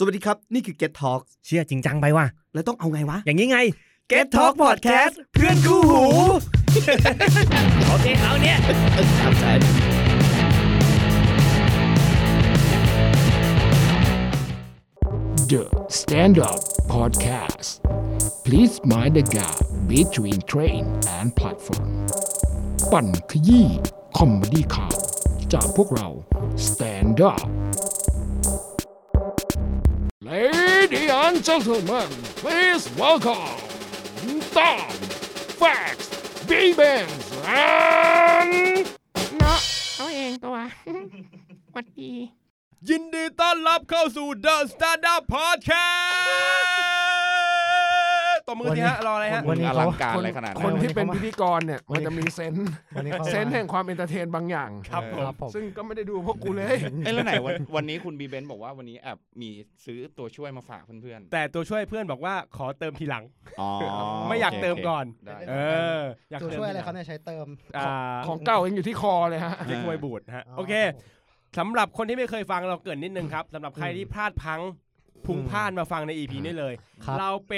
สวัสดีครับ นี่คือ Get Talk เชื่อจริงจังไปว่ะ แล้วต้องเอาไงวะ อย่างนี้ไง Get Talk Podcast เพื่อนคู่หู โอเค เอาเนี่ยครับใช่ The Stand Up Podcast. Please mind the gap between train and platform. ปั่นขยี้คอมเมดี้ข่าวจากพวกเรา Stand Up Ladies and gentlemen please welcome Tom Fax b b a n s and เนาะเอาเองตัวหวัดดี ยินดีต้อนรับเข้าสู่ The Stand Up Podcast ตบมือทีฮะรออะไรฮะ วันนี้อเขาลังการอะไรขนาดคนนั้นที่เป็นพิธีกรเนี่ยมันจะมีเซนส์วันนี้เขาเซนส์แห่งความเอนเตอร์เทนบางอย่างครับผมครับผมซึ่งก็ไม่ได้ดูพวกกูเลยเอ้ยแล้วไหนวันวันนี้คุณบีเบนบอกว่าวันนี้แอบมีซื้อตัวช่วยมาฝากเพื่อนแต่ตัวช่วยเพื่อนบอกว่าขอเติมทีหลังๆอ๋อไม่อยากเติมก่อนได้เอออยากตัวเติมช่วยอะไรทีหเขาลังเนี่ยใช้เติมอ่าของเก่ายังอยู่ที่คอเลยฮะเรียกมวยบูดฮะอ๋อโอเคสำหรับคนที่ไม่เคยฟังเราเกรินนิดนึงครับสำหรับใครที่พลาดพลังพลุงพลาดมาฟังใน EP นี้เลยครับเ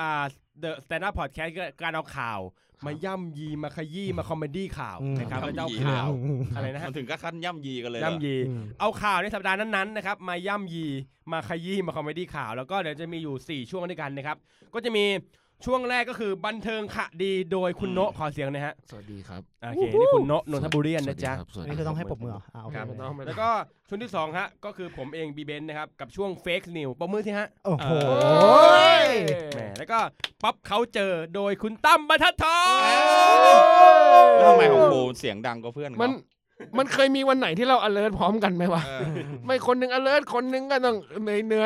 ราเป็นอ่า The Stand Up Podcast ก็การเอาข่าว มาย่ำยีมาขยี้มา comedy ข่าวอืมนะครับแล้วจะเอาย่ำยีเลยข่าวอืมอะไรนะฮะมันถึงก็ขั้นย่ำยีกันเลยเหรอย่ำยีอืมเอาข่าวในสัปดาห์นั้นๆนะครับมาย่ำยีมาขยี้มา comedy ข่าว แล้วก็เดี๋ยวจะมีอยู่ 4 ช่วงด้วยกันนะครับ ก็จะมี ช่วงแรกก็คือบันเทิงคดีโดยคุณโนะขอเสียงหนะฮะสวัสดีครับโอเคนี่คุณโนะนนทบุรีนะจ๊ะ สวัสอันดีนี้คคืรับอต้องให้ปรบมือเหรออ่าโอเคครับไม่ต้องไม่ต้องแล้วก็ช่วงที่2ฮะก็คือผมเองบีเบนนะครับกับช่วง Fake News ปรบมือสิฮะโอ้โหแหมแล้วก็ป๊อปเขาเจอโดยคุณตั้มบรรทัดทองแล้วทำไมของกูเสียงดังกว่าเพื่อนเขามันมันเคยมีวันไหนที่เรา alert พร้อมกันไหมวะเออไม่คนหนึ่ง alert คนหนึ่งก็ต้องเหนื่อยเหนื่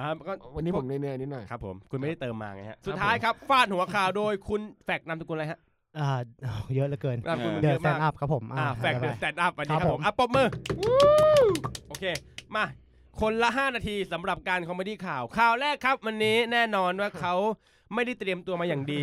อยอ่าก็ๆวันนี้ผมเหนื่อยๆนิดหน่อยครับผมคุณไม่ได้เติมมาไงฮะสุดท้ายครับฟาดหัวข่าวโดยคุณแฟกนามสกุลอะไรฮะอ่าเยอะเหลือเกินนามสกุลมันเดเยอะอะแซมานกอัพครับผมอ่าแฟกไปเดอะไปสแตนด์อัพวันนี้คครัรับบผผมมอะปรบมือโอเคมาคนละ 5 นาทีสำหรับการ comedy ข่าวข่าวแรกครับ วันนี้แน่นอนว่าเขา ไม่ได้เตรียมตัวมาอย่างดี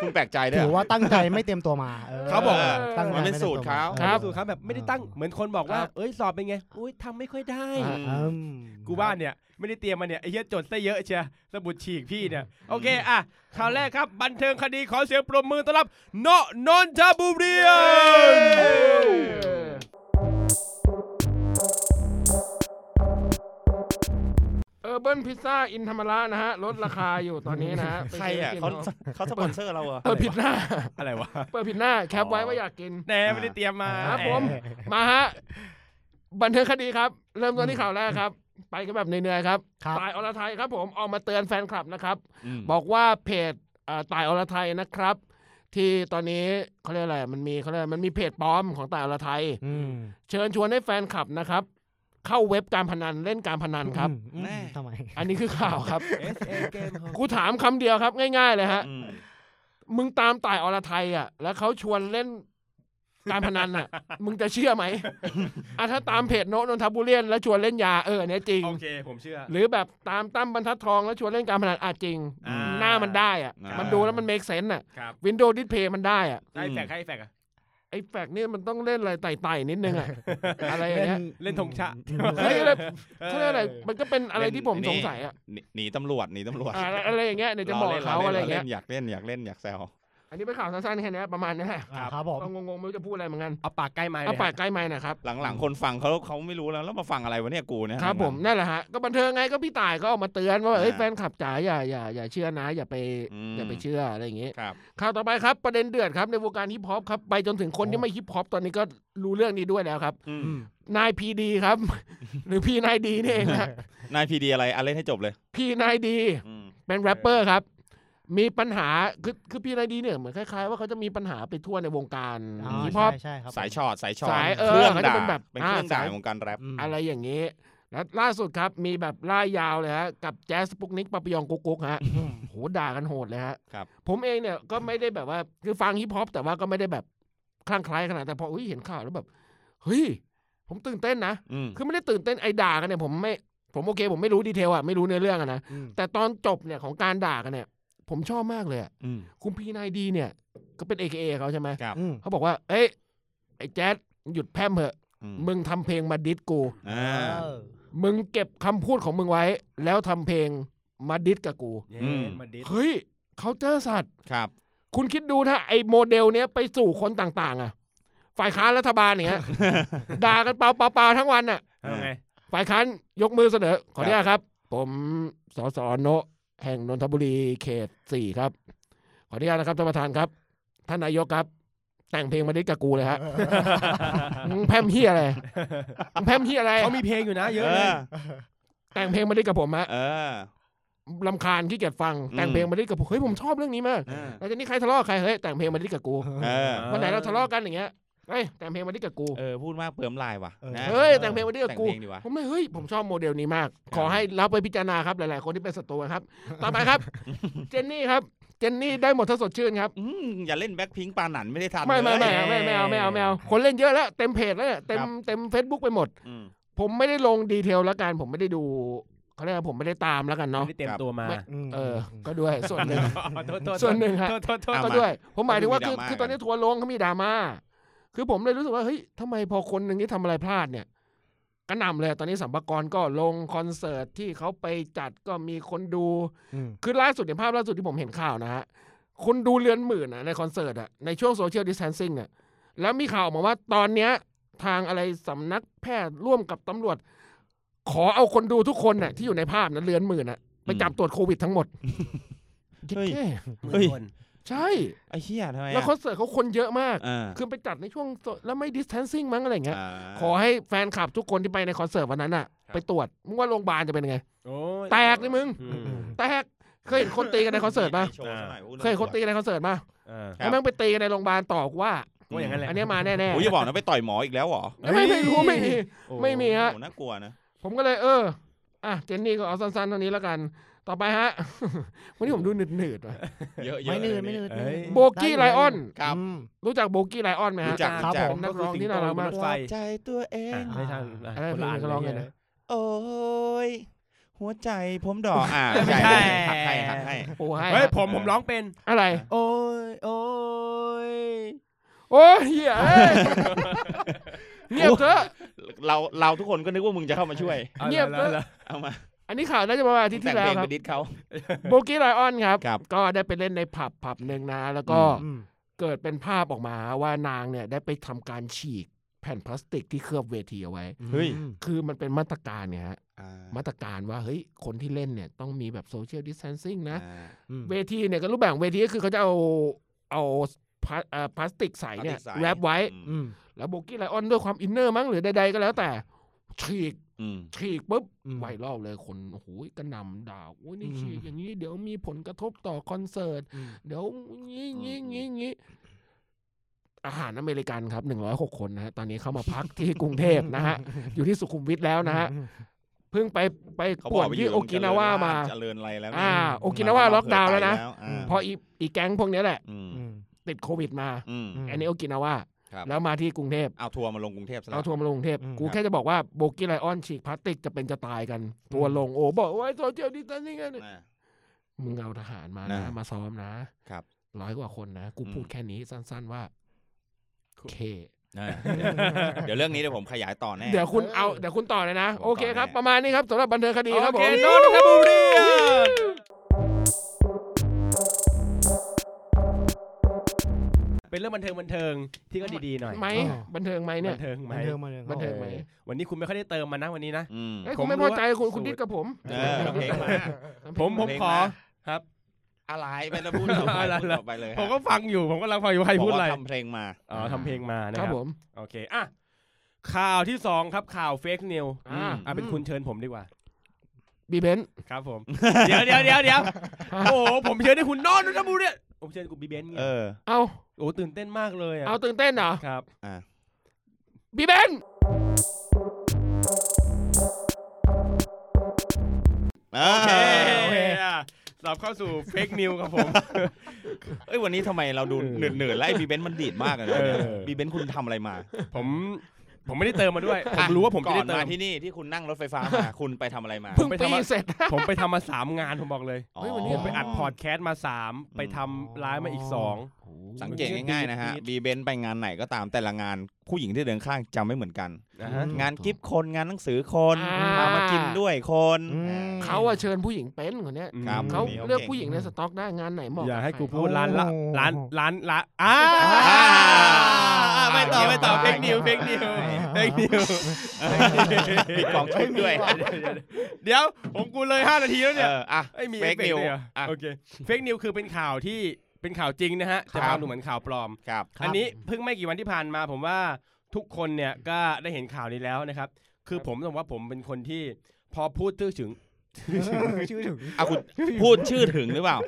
คุณแปลกใจด้วยถือเหรอว่าตั้งใจไม่เตรียมตัวมาเขาบอกตั้งใจมันเป็นสูตรเขาไม่ได้ตยมสูตรครับแบบไม่ได้ตั้งเหมือนคนบอกว่าเอ้ยสอบเป็นไงอุ้ยทำไม่ค่อยได้อ่าอืมกูว่าเนี่ยไม่ได้เตรียมมาเนี่ยไอ้เหี้ยจดซะเยอะเชียสมุดฉีกพี่เนี่ย โอเคอะข่าวแรกครับ บันเทิงคดีขอเสียงปรบมือต้อนรับเนาะนนทบุรี เออเบิ้ลพิซซ่าอินธรรมระนะฮะลดราคาอยู่ตอนนี้นะฮะใครอะไปเขาซื้กินเขาสปอนเซอร์เราเหรอเปิดผิดหน้าอะไรวะเปิดผิดหน้าแคปไว้ว่าอยากกินแน่ไม่ได้เตรียมมาครับแหผมมาฮะบันเทิงคดีครับ เริ่มต้นที่ข่าวแรกครับไปกันแบบเหนื่อยๆครับครับตายอรไทยครับผมออกมาเตือนแฟนคลับนะครับมบอกว่าเพจอ่าตายอรไทยนะครับ ที่ตอนนี้เขาเรียกอะไรมันมีเขาเรียกอะไรมันมีเพจปลอมของตายอรไทยอืมเชิญชวนให้แฟนคลับนะครับ เข้าเว็บการพนันเล่นการพนันครับอืมแน่ทำไมอันนี้คือข่าวครับ SA เกมกูถามคำเดียวครับ ง่ายๆเลยฮะอืมมึงตามต่ายอรไทยอะ แล้วเขาชวนเล่นการพนันอะ มึงจะเชื่อไหมอะถ้าตามเพจโนตนนทบุรีแล้วชวนเล่นยาเออเนี่ยจริง โอเค ผมเชื่อ หรือแบบตามตั้มบรรทัดทองแล้วชวนเล่นการพนันอาจจริง อ่าหน้ามันได้อะ อ่ามั มันดูแล้วมันเมคเซน s ์อะครับวินโดว์ดิสเพย์มันได้อะ ให้แฟกให้แฟกอะ ไอ้แฟกนี่มันต้องเล่นอะไรไต่ๆนิดนึงอะอะไรอย่างเงี้ยเล่นธงชาติเฮ้ยอะไรเขาเรียกอะไรมันก็เป็นอะไรที่ผมสงสัยอะหนีหนีตำรวจหนีตำรวจอ่าอะไรอย่างเงี้ยเดี๋ยวจะบอกเขาอะไรอย่างเงี้ยอยากเล่นอยากเล่นอยากแซว อันนี้เป็นข่าวสั้นๆแค่เนี้ยประมาณนี้แหละอ่าครับผมก็งงๆไม่รู้จะพูดอะไรเหมือนกันเอาปากใกล้ไม้เลยเอาปากฮะใกล้ไม้หนะครับ หลังๆคนฟังเขาเขาไม่รู้แล้วแล้วมาฟังอะไรวะเนี่ยกูเนี่ยครับผมนั่นแหละฮะก็บันเทิงไงก็พี่ต่ายก็ออกมาเตือนว่าเอ้ยอ่าแฟนคลับจ๋าอย่าอย่าอย่าเชื่อนะ อย่าไปอืมอย่าไปเชื่ออะไรอย่างงี้ครับข่าวต่อไปครับประเด็นเดือดครับในวงการฮิปฮอปครับไปจนถึงคนที่ไม่ฮิปฮอปตอนนี้ก็รู้เรื่องนี้ด้วยแล้วครับอืม P9D ครับ หรือ P9D นี่เองนะ P9D อะไรอะเล่นให้จบเลย P9D อืมเป็นแรปเปอร์ครับ มีปัญหาคือคือ P9D เนี่ยเหมือนคล้ายๆว่าเขาจะมีปัญหาไปทั่วในวงการอ๋อฮิปฮอปใช่ใช่ครับสายช็อตสายช็อตสายเออเครื่องเขาจะด่าเป็นแบบเป็นเครื่องอ่าด่าสายในวงการแรปอืมอะไรอย่างนี้และล่าสุดครับมีแบบล่ายยาวเลยฮะกับแจ๊สสปุ๊กนิคปาปิยองกุ๊กกุ๊กฮะโหด่ากันโหดเลยฮะครับผมเองเนี่ยก็ไม่ได้แบบว่าคือฟังฮิปฮอปแต่ว่าก็ไม่ได้แบบคลั่งไคล้ขนาดแต่พออุ๊ยเห็นข่าวแล้วแบบเฮ้ยผมตื่นเต้นนะอืมคือไม่ได้ตื่นเต้นไอ้ด่ากันเนี่ยผมไม่ผมโอเค ผมไม่รู้ detail อะไม่รู้เนื้อเรื่องอะนะอืมแต่ตอนจบเนี่ยของการด่ากันเนี่ย ผมชอบมากเลยอะอืมคุณ P9D เนี่ย ก็เป็น AKA เขาใช่ไหมครับอืมเขาบอกว่า เอ้ยไอ้แจ๊ดหยุดแพร่มเถอะ อืมมึงทำเพลงมาดิสกู อ่าเออมึงเก็บคำพูดของมึงไว้ แล้วทำเพลงมาดิสกับกู เย้อืมมาดิสเฮ้ยเขาเจอสัตว์ ครับ คุณคิดดูถ้าไอ้โมเดลเนี้ยไปสู่คนต่างๆ อะ ฝ่ายค้านรัฐบาลอย่างเงี้ย ด่ากันเปล่าเปล่าๆทั้งวันอะ เอาไง ฝ่ายค้านยกมือเสนอ ขออนุญาตครับ ผมสสโนะ แห่งนนทบุรีเขตสี่ครับ ขออนุญาตนะครับท่านประธานครับ ท่านนายกครับ แต่งเพลงมา diss กับกูเลยฮะมึงแพล่มเหี้ยอะไรมึงแพล่มเหี้ยอะไรเขามีเพลงอยู่นะ เยอะเอเลยอแต่งเพลงมา diss กับผมฮะเออรำคาญขี้เกียจฟังอืมแต่งเพลงมา diss กับผมเฮ้ยผมชอบเรื่องนี้มากเออแล้วทีนี้ใครทะเลาะกับใครเฮ้ยแต่งเพลงมา diss กับกูเออวันไหนเราทะเลาะกันอย่างเงี้ย เฮ้ยแต่งเพลงมา diss กับกูเออพูดมากเพิ่มลายว่ะเออนะเฮ้ยแต่งเพลงมา diss กับแต่งกูเพลงดีว่ะผมเลยเฮ้ยผมชอบโมเดลนี้มาก ขอให้รับไปพิจารณาครับหลายๆ คนที่เป็นศัตรูครับ ต่อไปครับ เจนนี่ครับเจนนี่ได้หมดถ้าสดชื่นครับอืมอย่าเล่นแบ็คพิงปาหนันไม่ได้ทันไม่ไม่ไม่เลยเอาไม่ไม่เอาไม่เอาไม่เอาคนเล่นเยอะแล้วเต็มเพจแล้วเนี่ยเต็มครับเต็มเฟซบุ๊กไปหมดอืมผมไม่ได้ลงดีเทลแล้วกันผมไม่ได้ดูเขาเรียกว่าผมไม่ได้ตามแล้วกันเนาะไม่ได้เต็มตัวมาไม่มเออ ก็ด้วยส่วนหนึ่งโทษโทษส่วนหนึ่งฮะโทษโทษโทษเอาก็มาด้วย ผมหมายถึงว่าคือมีดราม่าคือตอนนี้ทัวร์ลงเขามีดราม่า คือผมเลยรู้สึกว่าเฮ้ยทำไมพอคนหนึ่งที่ทำอะไรพลาดเนี่ยกระหน่ำเลยตอนนี้สรรพากรก็ลงคอนเสิร์ตที่เขาไปจัดก็มีคนดูอืมคือล่าสุดเนี่ยภาพล่าสุดที่ผมเห็นข่าวนะฮะคนดูเรือนหมื่นอะในคอนเสิร์ตอะในช่วงโซเชียลดิส a ทนซิ่งเนี่ยแล้วมีข่าวออกมาว่าตอนเนี้ยทางอะไรสำนักแพทย์ร่วมกับตำรวจ ขอเอาคนดูทุกคนน่ะที่อยู่ในภาพนั้นเรือนหมื่นอะไปจับตรวจโควิดทั้งหมดเฮ้ยเย้เฮ้ย ใช่ไอ้เหี้ยทำไมแล้วอะคอนเสิร์ตเขาคนเยอะมาก อ่าคือไปจัดในช่วงโซแล้วไม่ดิส a ทนซิ่งมั้งอะไรอย่างเงี้ยา ขอให้แฟนคลับทุกคนที่ไปในคอนเสิร์ตวันนั้นอะไปตรวจมึงว่าโรงพยาบาลจะเป็นยังไง โอ้ยแตกเลยมึง อืมแตกเคยเห็นคนตีกันในคอนเสิร์ตป่ะโชว์ซะหน่อยพูดเคยเห็นคนตีกันในคอนเสิร์ตป่ะอ่าครับ แล้วแม่งไปตีกันในโรงพยาบาลต่อกูว่าว่าอย่างนั้นแหละ อันเนี้ยมาแน่โอ้ยอย่าบอกนะไปต่อยหมออีกแล้วเหรอๆไม่ไม่รู้ไม่มี โอ้ ไม่มีฮะโอ้น่ากลัวนะ ผมก็เลยเออ อะ เจนนี่ก็เอาสั้นๆเท่านี้แล้วกัน ต่อไปฮะ วันนี้ผมดูหนืดๆว่ะเยอะเยอะไม่นืดเลยไม่นืดเอ้ย โบกี้ไลออน ครับ อืม รู้จักโบกี้ไลออนไหมฮะ รู้จักครับรู้จักผม นักร้องที่น่ารักมากรถไฟใจตัวเองอะไม่ทันอะอะไรคนละอัน เพลงเขาร้องไงเลนะยโอ้ย หัวใจผมดอกอ่าไม่ใช่ใช่หักให้หักให้ โอ้ให้เฮ้ยฮะผมผมร้องเป็น อะไร โอ้ยโอ้ยโอ้ยเหี้ยเอ้ยเงียบเถอะ เราเราทุกคนก็นึกว่ามึงจะเข้ามาช่วย อาเงียบแล้วเถอะแล้วเอามาอั นนี้ข่าวน่าจะประมาณอาทิตย์แต่ที่งแล้เพลวงคไปรับดิสเขาโบกี้ไลออนครับครับ ก็ได้ไปเล่นในผับผับหนึ่งนะ แล้วก็อืมเกิดเป็นภาพออกมาว่านางเนี่ยได้ไปทำการฉีกแผ่นพลาสติกที่เคลือบเวทีเอาไว้เฮ้ยอืมคือมันเป็นมาตรการเนี่ยฮะอ่ามาตรการว่าเฮ้ยคนที่เล่นเนี่ยต้องมีแบบโซเชียลดิส a ทนซิ่งนะอ่าอืมเวทีเนี่ยก็รูปแบบเวทีก็คือเขาจะเอาเอาพลาเอ่อพลาสติกใสเนี่ยพลาสติกใส wrap ไว้อืมอืมแล้ว Bowkylion ด้วยความ inner มั้งหรือใดๆก็แล้วแต่ฉีกอืม ฉีกปุ๊บอืมไวรัลเลยคนโอ้โหกระหน่ำด่าโอ้ยนี่อืมฉีกอย่างนี้เดี๋ยวมีผลกระทบต่อคอนเสิร์ตอืมเดี๋ยวงี้งี้งี้งี้ทหารอเมริกันครับหนึ่งร้อยหกคนนะฮะตอนนี้เข้ามาพักที่กรุงเทพนะฮะ อยู่ที่สุขุมวิทแล้วนะฮะเพิ่งไปไปเขาป่บอวกนไปที่อยู่โอกินาว่ามาเจริญอะไรแล้วอ่าโอกินาว่าล็อกดาวน์แล้วนะอ่าพออีอีแก๊งพวกเนี้ยแหละอืมอืมติดโควิดมาอืมอืมอันนี้โอกินาว่าครับ แล้วมาที่กรุงเทพเอาทัวร์มาลงกรุงเทพซะแล้เอาวทัวร์มาลงกรุงเทพอืมกูครับแค่จะบอกว่า Bowkylion ฉีกพลาสติกจะเป็นจะตายกันทัวร์ลงโอ้บอกว่า social distancing กันอ่ามึงเอาทหารมานะนะมาซ้อมนะครับร้อยกว่าคนนะ กูอืมพูดแค่นี้สั้น ๆว่าเคอ่าเดี๋ยวเรื่องนี้เดี๋ยวผมขยายต่อแน่ เดี๋ยวคุณเอาเดี๋ยวคุณต่อเลยนะผมโอเคครับต่อแน่ประมาณนี้ครับสำหรับบันเทิงคดีครับโอผเคมโนนทบุรี เป็นเรื่องบันเทิงบันเทิงที่ก็ดีๆหน่อยไหมอ๋อบันเทิงไหมเนี่ยบันเทิงไหมบันเทิงบันเทิงบันเทิงไหมออวันนี้คุณไม่ค่อยได้เติมมานะวันนี้นะอืมเอ้ยผคุมณไม่รู้พอใจว่าคุณสูตรคุณดิดกับผมเออเพลงมาผมผมเพลงขอมาครับอะไรไปแล้วพูดต่อไปอะไรพูดต่อไปเลยผมก็ฟังอยู่ผมก็กำลังฟังอยู่ว่าใครบพูอกดอะไรว่าทำเพลงมาอ๋อทำเพลงมานะคครัรับบผมโอเคอะข่าวที่สองครับข่าวเฟกนิวอ่าอะเป็นคุณเชิญผมดีกว่าบีเบนซ์ครับผม เดี๋ยวเดี๋ยวเดี๋ยวเดี๋ยวโอ้โหผมเชิญให้คุณนอนนนทบุรี ผมเชิญคุณบีเบนซ์ไงเออเอาโอ้ตื่นเต้นมากเลยอะเอาตื่นเต้นเหรอครับ อ่าบีเบนซ์อ่าโอเคโอเคอะสอบเข้าสู่เฟกนิวครับผม เอ้ยวันนี้ทำไมเราดูเออเหนื่อยเหนื่อยๆแล้วไอ้บีเบนซ์มันดีดมากเลยนะเออ บีเบนซ์คุณทำอะไรมา ผม ผมไม่ได้เติมมาด้วย ผมรู้ว่าผมจะก่อได้นเติมามที่นี่ที่คุณนั่งรถไฟฟ้ามา คุณไปทำอะไรมา เพิ่งไปปีทำอะเสร็จ ผมไปทำมาสามงานผมบอกเลยเฮ้ยวันนี้ผมไปอัดพอดแคสต์มาสามไปทำไลฟ์มาอีกสองโอ้ สังเกตง่ายๆนะฮะบีเบนไปงานไหนก็ตามแต่ละงานผู้หญิงที่เดินข้างจะไม่เหมือนกันอ่าฮะงานกิฟต์คนงานหนังสือคนอ่าพามากินด้วยคนอืมเขาอะเชิญผู้หญิงเป็นคนเนี้ยครับเขาคนนี้เลือกก่งผู้หญิงในสต็อกได้งานไหนเหมาะอย่าบให้กูใครพูดร้านละโอ้ร้านร้านละอ่าอ่าไม่ต่อไม่ต่อเยี่เฟยมกนิวมากเฟกนิวเฟกนิวมีกล่องชุดด้วย เดี๋ยวผมกูเลย 5 นาทีแล้วเอเนี่ยออะไอ้ยมีเฟกเอฟเฟนิกวต์ด้วยเหรออะโอเคเฟกนิวคือเป็นข่าวที่ เป็นข่าวจริงนะฮะครัจะบฟังดูเหมือนข่าวปลอมครับครับอันนี้เพิ่งไม่กี่วันที่ผ่านมา ผมว่าทุกคนเนี่ยก็ได้เห็นข่าวนี้แล้วนะครับ คือผมต้องบอกว่าผมเป็นคนที่พอพูดชื่อถึงชื่อถึงอะคุณพูดชื่อถึงหรือเปล่า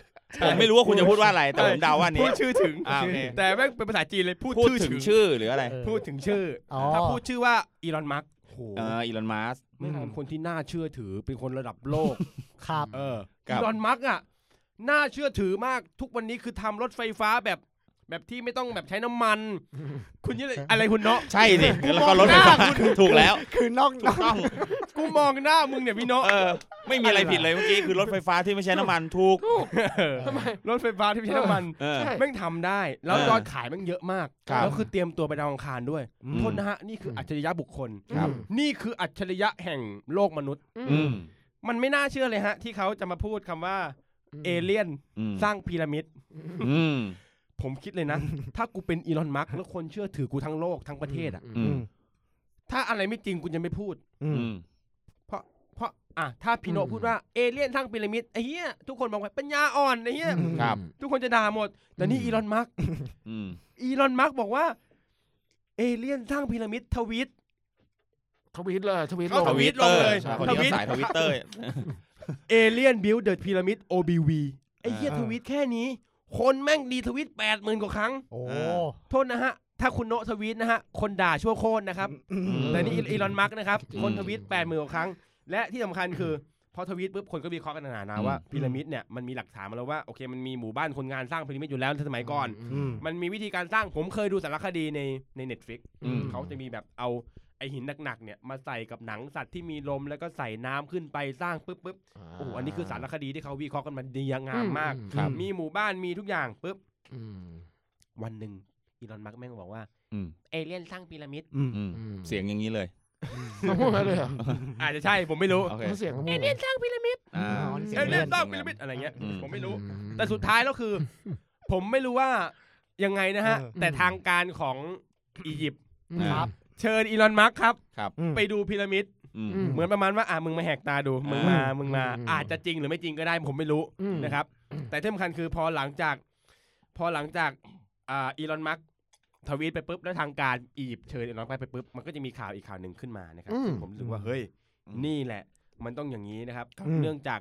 ผมไม่รู้ว่าคุณจะพูดว่าอะไรแต่ผมเดาว่าพูนี้ดชื่อถึงอ่าโอเคแต่แม่งเป็นภาษาจีนเลยพูดพูดชื่อถึถึงงชื่อหรืออะไรเออพูดถึงชื่อออ๋อถ้าพูดชื่อว่าอีลอนมัสโหเอออีลอนมัสไม่งเป็นคนที่น่าเชื่อถือเป็นคนระดับโลกครับเออครัอีบลอนมัสก์อะ น่าเชื่อถือมากทุกวันนี้คือทำรถไฟฟ้าแบบแบบที่ไม่ต้องแบบใช้น้ำมัน คุณยี่อะไรคุณเนาะ ใช่สิแล้วก็รถไฟฟ้าถูกแล้ว คือนอกถูกต้องกูมองหน้ามึงเนี่ยพี่เนาะเออ ไม่มีอะไรผิดเลยเมื่อกี้คือรถไฟฟ้าที่ไม่ใช้น้ำมันถูกทำไม รถไฟฟ้าที่ไม่ใช้น้ำมัน เออ ใช่ แม่งทำได้ แล้วเออยอดขายแม่งเยอะมาก ครับ แล้วคือเตรียมตัวไปดาวอังคารด้วยอืม โทษนะฮะ นี่คืออัจฉริยะบุคคล ครับ นี่คืออัจฉริยะแห่งโลกมนุษย์ อืม มันไม่น่าเชื่อเลยฮะ ที่เขาจะมาพูดคำว่า เอเลี่ยนอืมสร้างพีระมิดอืมผมคิดเลยนะ ถ้ากูเป็นอีลอนมัสก์แล้วคนเชื่อถือกูทั้งโลกทั้งประเทศอะอืมถ้าอะไรไม่จริงกูจะไม่พูดอืมอืมเพราะเพราะ อะถ้าพี่โนพูดว่าเอเลี่ยนสร้างพีระมิดไอ้เหี้ยทุกคนบอกว่าปัญญาอ่อนไอ้เหี้ยครับทุกคนจะด่าหมด แต่นี่อีลอนมัสก์อืมอีลอนมัสก์บอกว่า เอเลี่ยนสร้างพีระมิดทวิตทวีตเลยทวีตเขาลงทวีตเตอร์ลงเลยใช่คนนี้ก็สายทวิตเตอร์ alien built the pyramid obv ไอ้เหี้ยอ่าทวิตแค่นี้ คนแม่งรีทวิตแปดหมื่นกว่าครั้ง โอ้เออโทษนะฮะ ถ้าคุณโนะทวีตนะฮะ คนด่าชั่วโคตรนะครับอืมแต่นี่อีลอนมัสก์นะครับอืมคนทวีตแปดหมื่นกว่าครั้ง และที่สำคัญคือ พอทวีตปุ๊บคนก็วิเคราะห์กันหนาๆนะว่าอืมพีระมิดเนี่ยมันมีหลักฐานมาแล้วว่าโอเคมันมีหมู่บ้านคนงานสร้างพีระมิดอยู่แล้วในสมัยก่อนอืมมันมีวิธีการสร้างผมเคยดูสารคดีในใน Netflix อืมเขาจะมีแบบเอา ไอหินหนักๆเนี่ยมาใส่กับหนังสัตว์ที่มีลมแล้วก็ใส่น้ำขึ้นไปสร้างปุ๊บปุ๊บโอ้โหอันนี้คือสารคดีที่เขาวิเคราะห์กันมาดีงามมากครับมีหมู่บ้านมีทุกอย่างปุ๊บอืมวันหนึ่งอีลอนมัสก์แม่งบอกว่าอืมเอเลี่ยนสร้างพีระมิดอืมอืมอืมเสียงอย่างนี้เลยเขาพูดมาเลยเหรออาจจะใช่ผมไม่รู้โอเคเขาเสียงเขาเอพูดเลี่ยนสร้างพีระมิดอ่าอ๋อนี่เสียเองเลี่ยนเลี่ยนสร้างพีระมิดอะไรเงี้ยอืมผมไม่รู้อืมแต่สุดท้ายแล้วคือ ผมไม่รู้ว่ายังไงนะฮะเออแต่ทางการของอียิปต์ครับ เชิญอีลอนมัสก์ครับ ครับอืมไปดูพีระมิดอืม อืม เหมือนประมาณว่าอะมึงมาแหกตาดูมึงมามึงมา อืม อาจจะจริงหรือไม่จริงก็ได้ผมไม่รู้อืม นะครับ แต่ที่สำคัญคือพอหลังจาก พอหลังจากอ่าอีลอนมัสก์ทวีตไปปุ๊บแล้วทางการอียิปต์เชิญอีลอนมัสก์ไปปุ๊บมันก็จะมีข่าวอีกข่าวหนึ่งขึ้นมานะครับอืม ซึ่งผมรู้สึกว่าเฮ้ยอืม นี่แหละ มันต้องอย่างนี้นะครับ อืม เนื่องจาก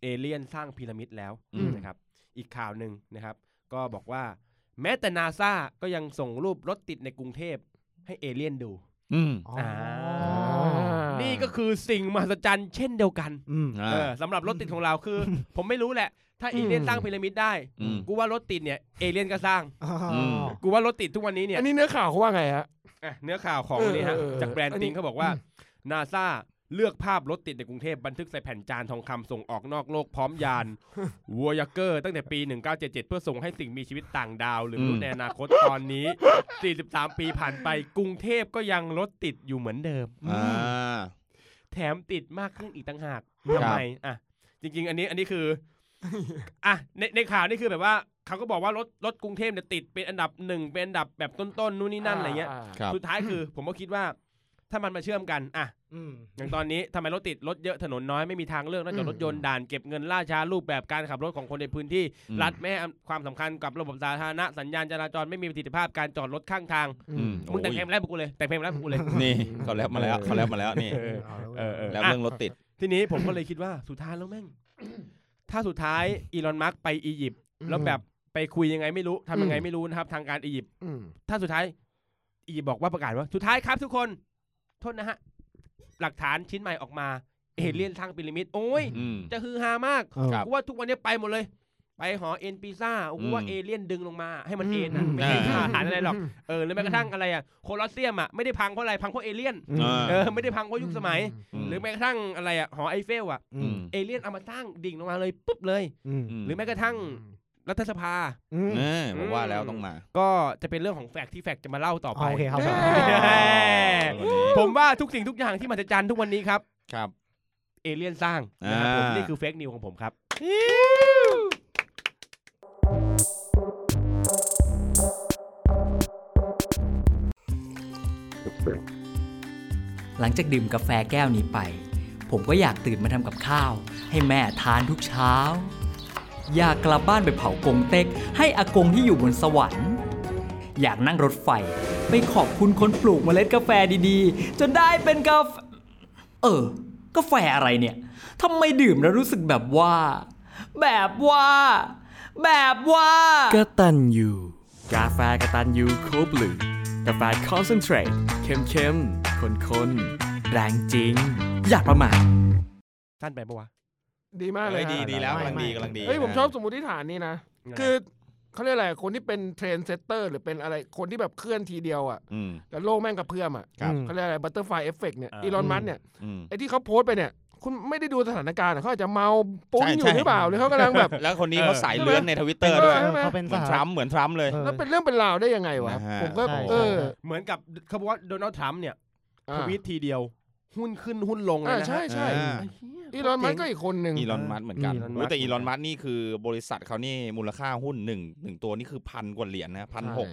เอเลี่ยนสร้างพีระมิดแล้วอืม นะครับ อีกข่าวหนึ่งนะครับ ก็บอกว่า แม้แต่นาซาก็ยังส่งรูปรถติดในกรุงเทพ ให้เอเลี่ยนดูอืมอ๋อนี่ก็คือสิ่งมหัศจรรย์เช่นเดียวกันอืมอ่าเออสำหรับรถติดของเราคือ ผมไม่รู้แหละ ถ้าเอเลี่ยนอืมสร้างพีระมิดได้อืมกูว่ารถติดเนี่ยเอเลี่ยนก็สร้างอืมกูว่ารถติดทุกวันนี้เนี่ยอันนี้เนื้อข่าวเขาว่าไงฮะอะเนื้อข่าวของเออนี่ฮะเออจากแบรนด์อันนี้ติงเขาบอกว่านาซา เลือกภาพรถติดในกรุงเทพบันทึกใส่แผ่นจานทองคำส่งออกนอกโลกพร้อมยานวัวยเกอร์ตั้งแต่ปี 1977 เพื่อส่งให้สิ่งมีชีวิตต่างดาว หรือมนุษย์ในอนาคตตอนนี้ 43 ปีผ่านไปกรุงเทพก็ยังรถติดอยู่เหมือนเดิมอ่าแถมติดมากขึ้นอีกต่างหากครับทำไมอะจริง ๆ อันนี้อันนี้คืออะในในข่าวนี่คือแบบว่าเขาก็บอกว่ารถรถกรุงเทพเนี่ยติดเป็นอันดับหนึ่งเป็นอันดับแบบต้นๆนู่นนี่นั่นอะไรเงี้ยครับสุดท้ายคือ ผมก็คิดว่า ถ้ามันมาเชื่อมกันอะอืมอย่างตอนนี้ทำไมรถติดรถเยอะถนนน้อยไม่มีทางเลือกนอกจากอืมรถยนต์ด่านเก็บเงินล่าช้ารูปแบบการขับรถของคนในพื้นที่อืมรัฐแม่ให้ความสำคัญกับระบบสาธารณะสัญญาณจราจรไม่มีประสิทธิภาพการจอดรถข้างทางอืมมึงแต่งเพลงมาแล้วกูเลยแต่งเพลงมาแล้วกูเลยนี่เขาแล้วมาแล้วเขาแล้วมาแล้วนี่เออเออเออแล้วอะเรื่องรถติด ทีนี้ผมก็เลยคิดว่าสุดท้ายแล้วแม่งถ้าสุดท้ายอีลอนมัสก์ไปอียิปต์แล้วแบบไปคุยยังไงไม่รู้ทำยังไงไม่รู้นะครับ ทางการอียิปต์อืมถ้าสุดท้ายอียิปต์บอกว่าประกาศว่าสุดท้ายครับทุกคน โทษนะฮะ หลักฐานชิ้นใหม่ออกมา เอเลี่ยนสร้างพีระมิดโอ้ยอืมจะฮือฮามากเออครับกูว่าทุกวันนี้ไปหมดเลย ไปหอเอนปิซ่ากูว่าอืมเอเลี่ยนดึงลงมา ให้มันเอนอืนะมไม่ใช่อ่าฐานอะไรหรอกเออหรือแม้กระทั่งอะไรอะโคลอสเซียมอะไม่ได้พังเพราะอะไรพังเพราะเอเลี่ยนอืมเออไม่ได้พังเพราะยุคสมัยมหรือแม้กระทั่งอะไรอะหอไอเฟลอะอืมเอเลี่ยนเอามาสร้างดิ่งลงมาเลยปุ๊บเลยอืมมหรือแม้กระทั่ง รัฐสภา อืม เออผมว่าแล้วต้องมาก็จะเป็นเรื่องของแฟกต์ที่แฟกต์จะมาเล่าต่อไปอ๋อโอเคครับแหม่ผมว่าทุกสิ่งทุกอย่างที่มหัศจรรย์ทุกวันนี้ครับ ครับ เอเลี่ยนสร้างนะครับอ่าผมนี่คือเฟกนิวของผมครับ หลังจากดื่มกาแฟแก้วนี้ไป ผมก็อยากตื่นมาทำกับข้าว ให้แม่ทานทุกเช้า อยากกลับบ้านไปเผากงเต็ก ให้อากงที่อยู่บนสวรรค์ อยากนั่งรถไฟ ไปขอบคุณคนปลูกเมล็ดกาแฟดีๆ จนได้เป็นกาแฟ เออ กาแฟอะไรเนี่ยทำไมดื่มแล้วรู้สึกแบบว่า แบบว่า แบบว่ากตันยูกาแฟกตันยูโคบลูกาแฟคอนเซนเทรตเข้มเข้มข้นข้นๆแรงจริง อยากประมาทสั้นไปปะวะ ดีมากเลยเฮ้ยดีฮะดีแล้วไม่กำลังดีไม่กำลังดีเฮ้ยผมนะชอบสมมติฐานนี้นะ คือเขาเรียกอะไรคนที่เป็น trendsetter หรือเป็นอะไรคนที่แบบเคลื่อนทีเดียวอะอืมแล้วโลกแม่งกระเพื่อมอะครับเขาเรียกอะไร butterfly effect เนี่ยอ่าอีลอนมัสก์เนี่ยอืมไอ้ที่เขาโพสต์ไปเนี่ยคุณไม่ได้ดูสถานการณ์อะเขาอาจจะเมาปุ้นใช่อยู่ใช่หรือเปล่าหรือเขากำลังแบบ แล้วคนนี้เขาสายใช่ไหมเลื้อนในทวิตเตอร์ด้วยใช่ไหมเขาเป็นเหมือนสทหรัรัมฐป์เหมือนทรัมป์เลยเออแล้วเป็นเรื่องเป็นราวได้ยังไงวะนะฮะผมก็ใช่เออเหมือนกับเขาบอกว่าโดนัลด์ทรัมป์เนี่ยทอ่าวีตทีเดียว หุ้นขึ้นหุ้นลงเลยอ่านะใช่ฮะใช่อ่าไอ้เหี้ยอีลอนมัสก์ก็อีกคนหนึ่งอีลอนมัสก์เหมือนกันอีลอนมัสก์โอ้แต่อีลอนมัสก์นี่คือบริษัทเขานี่มูลค่าหุ้นหนึ่งหนึ่งตัวนี่คือพันกว่าเหรียญนะพันหก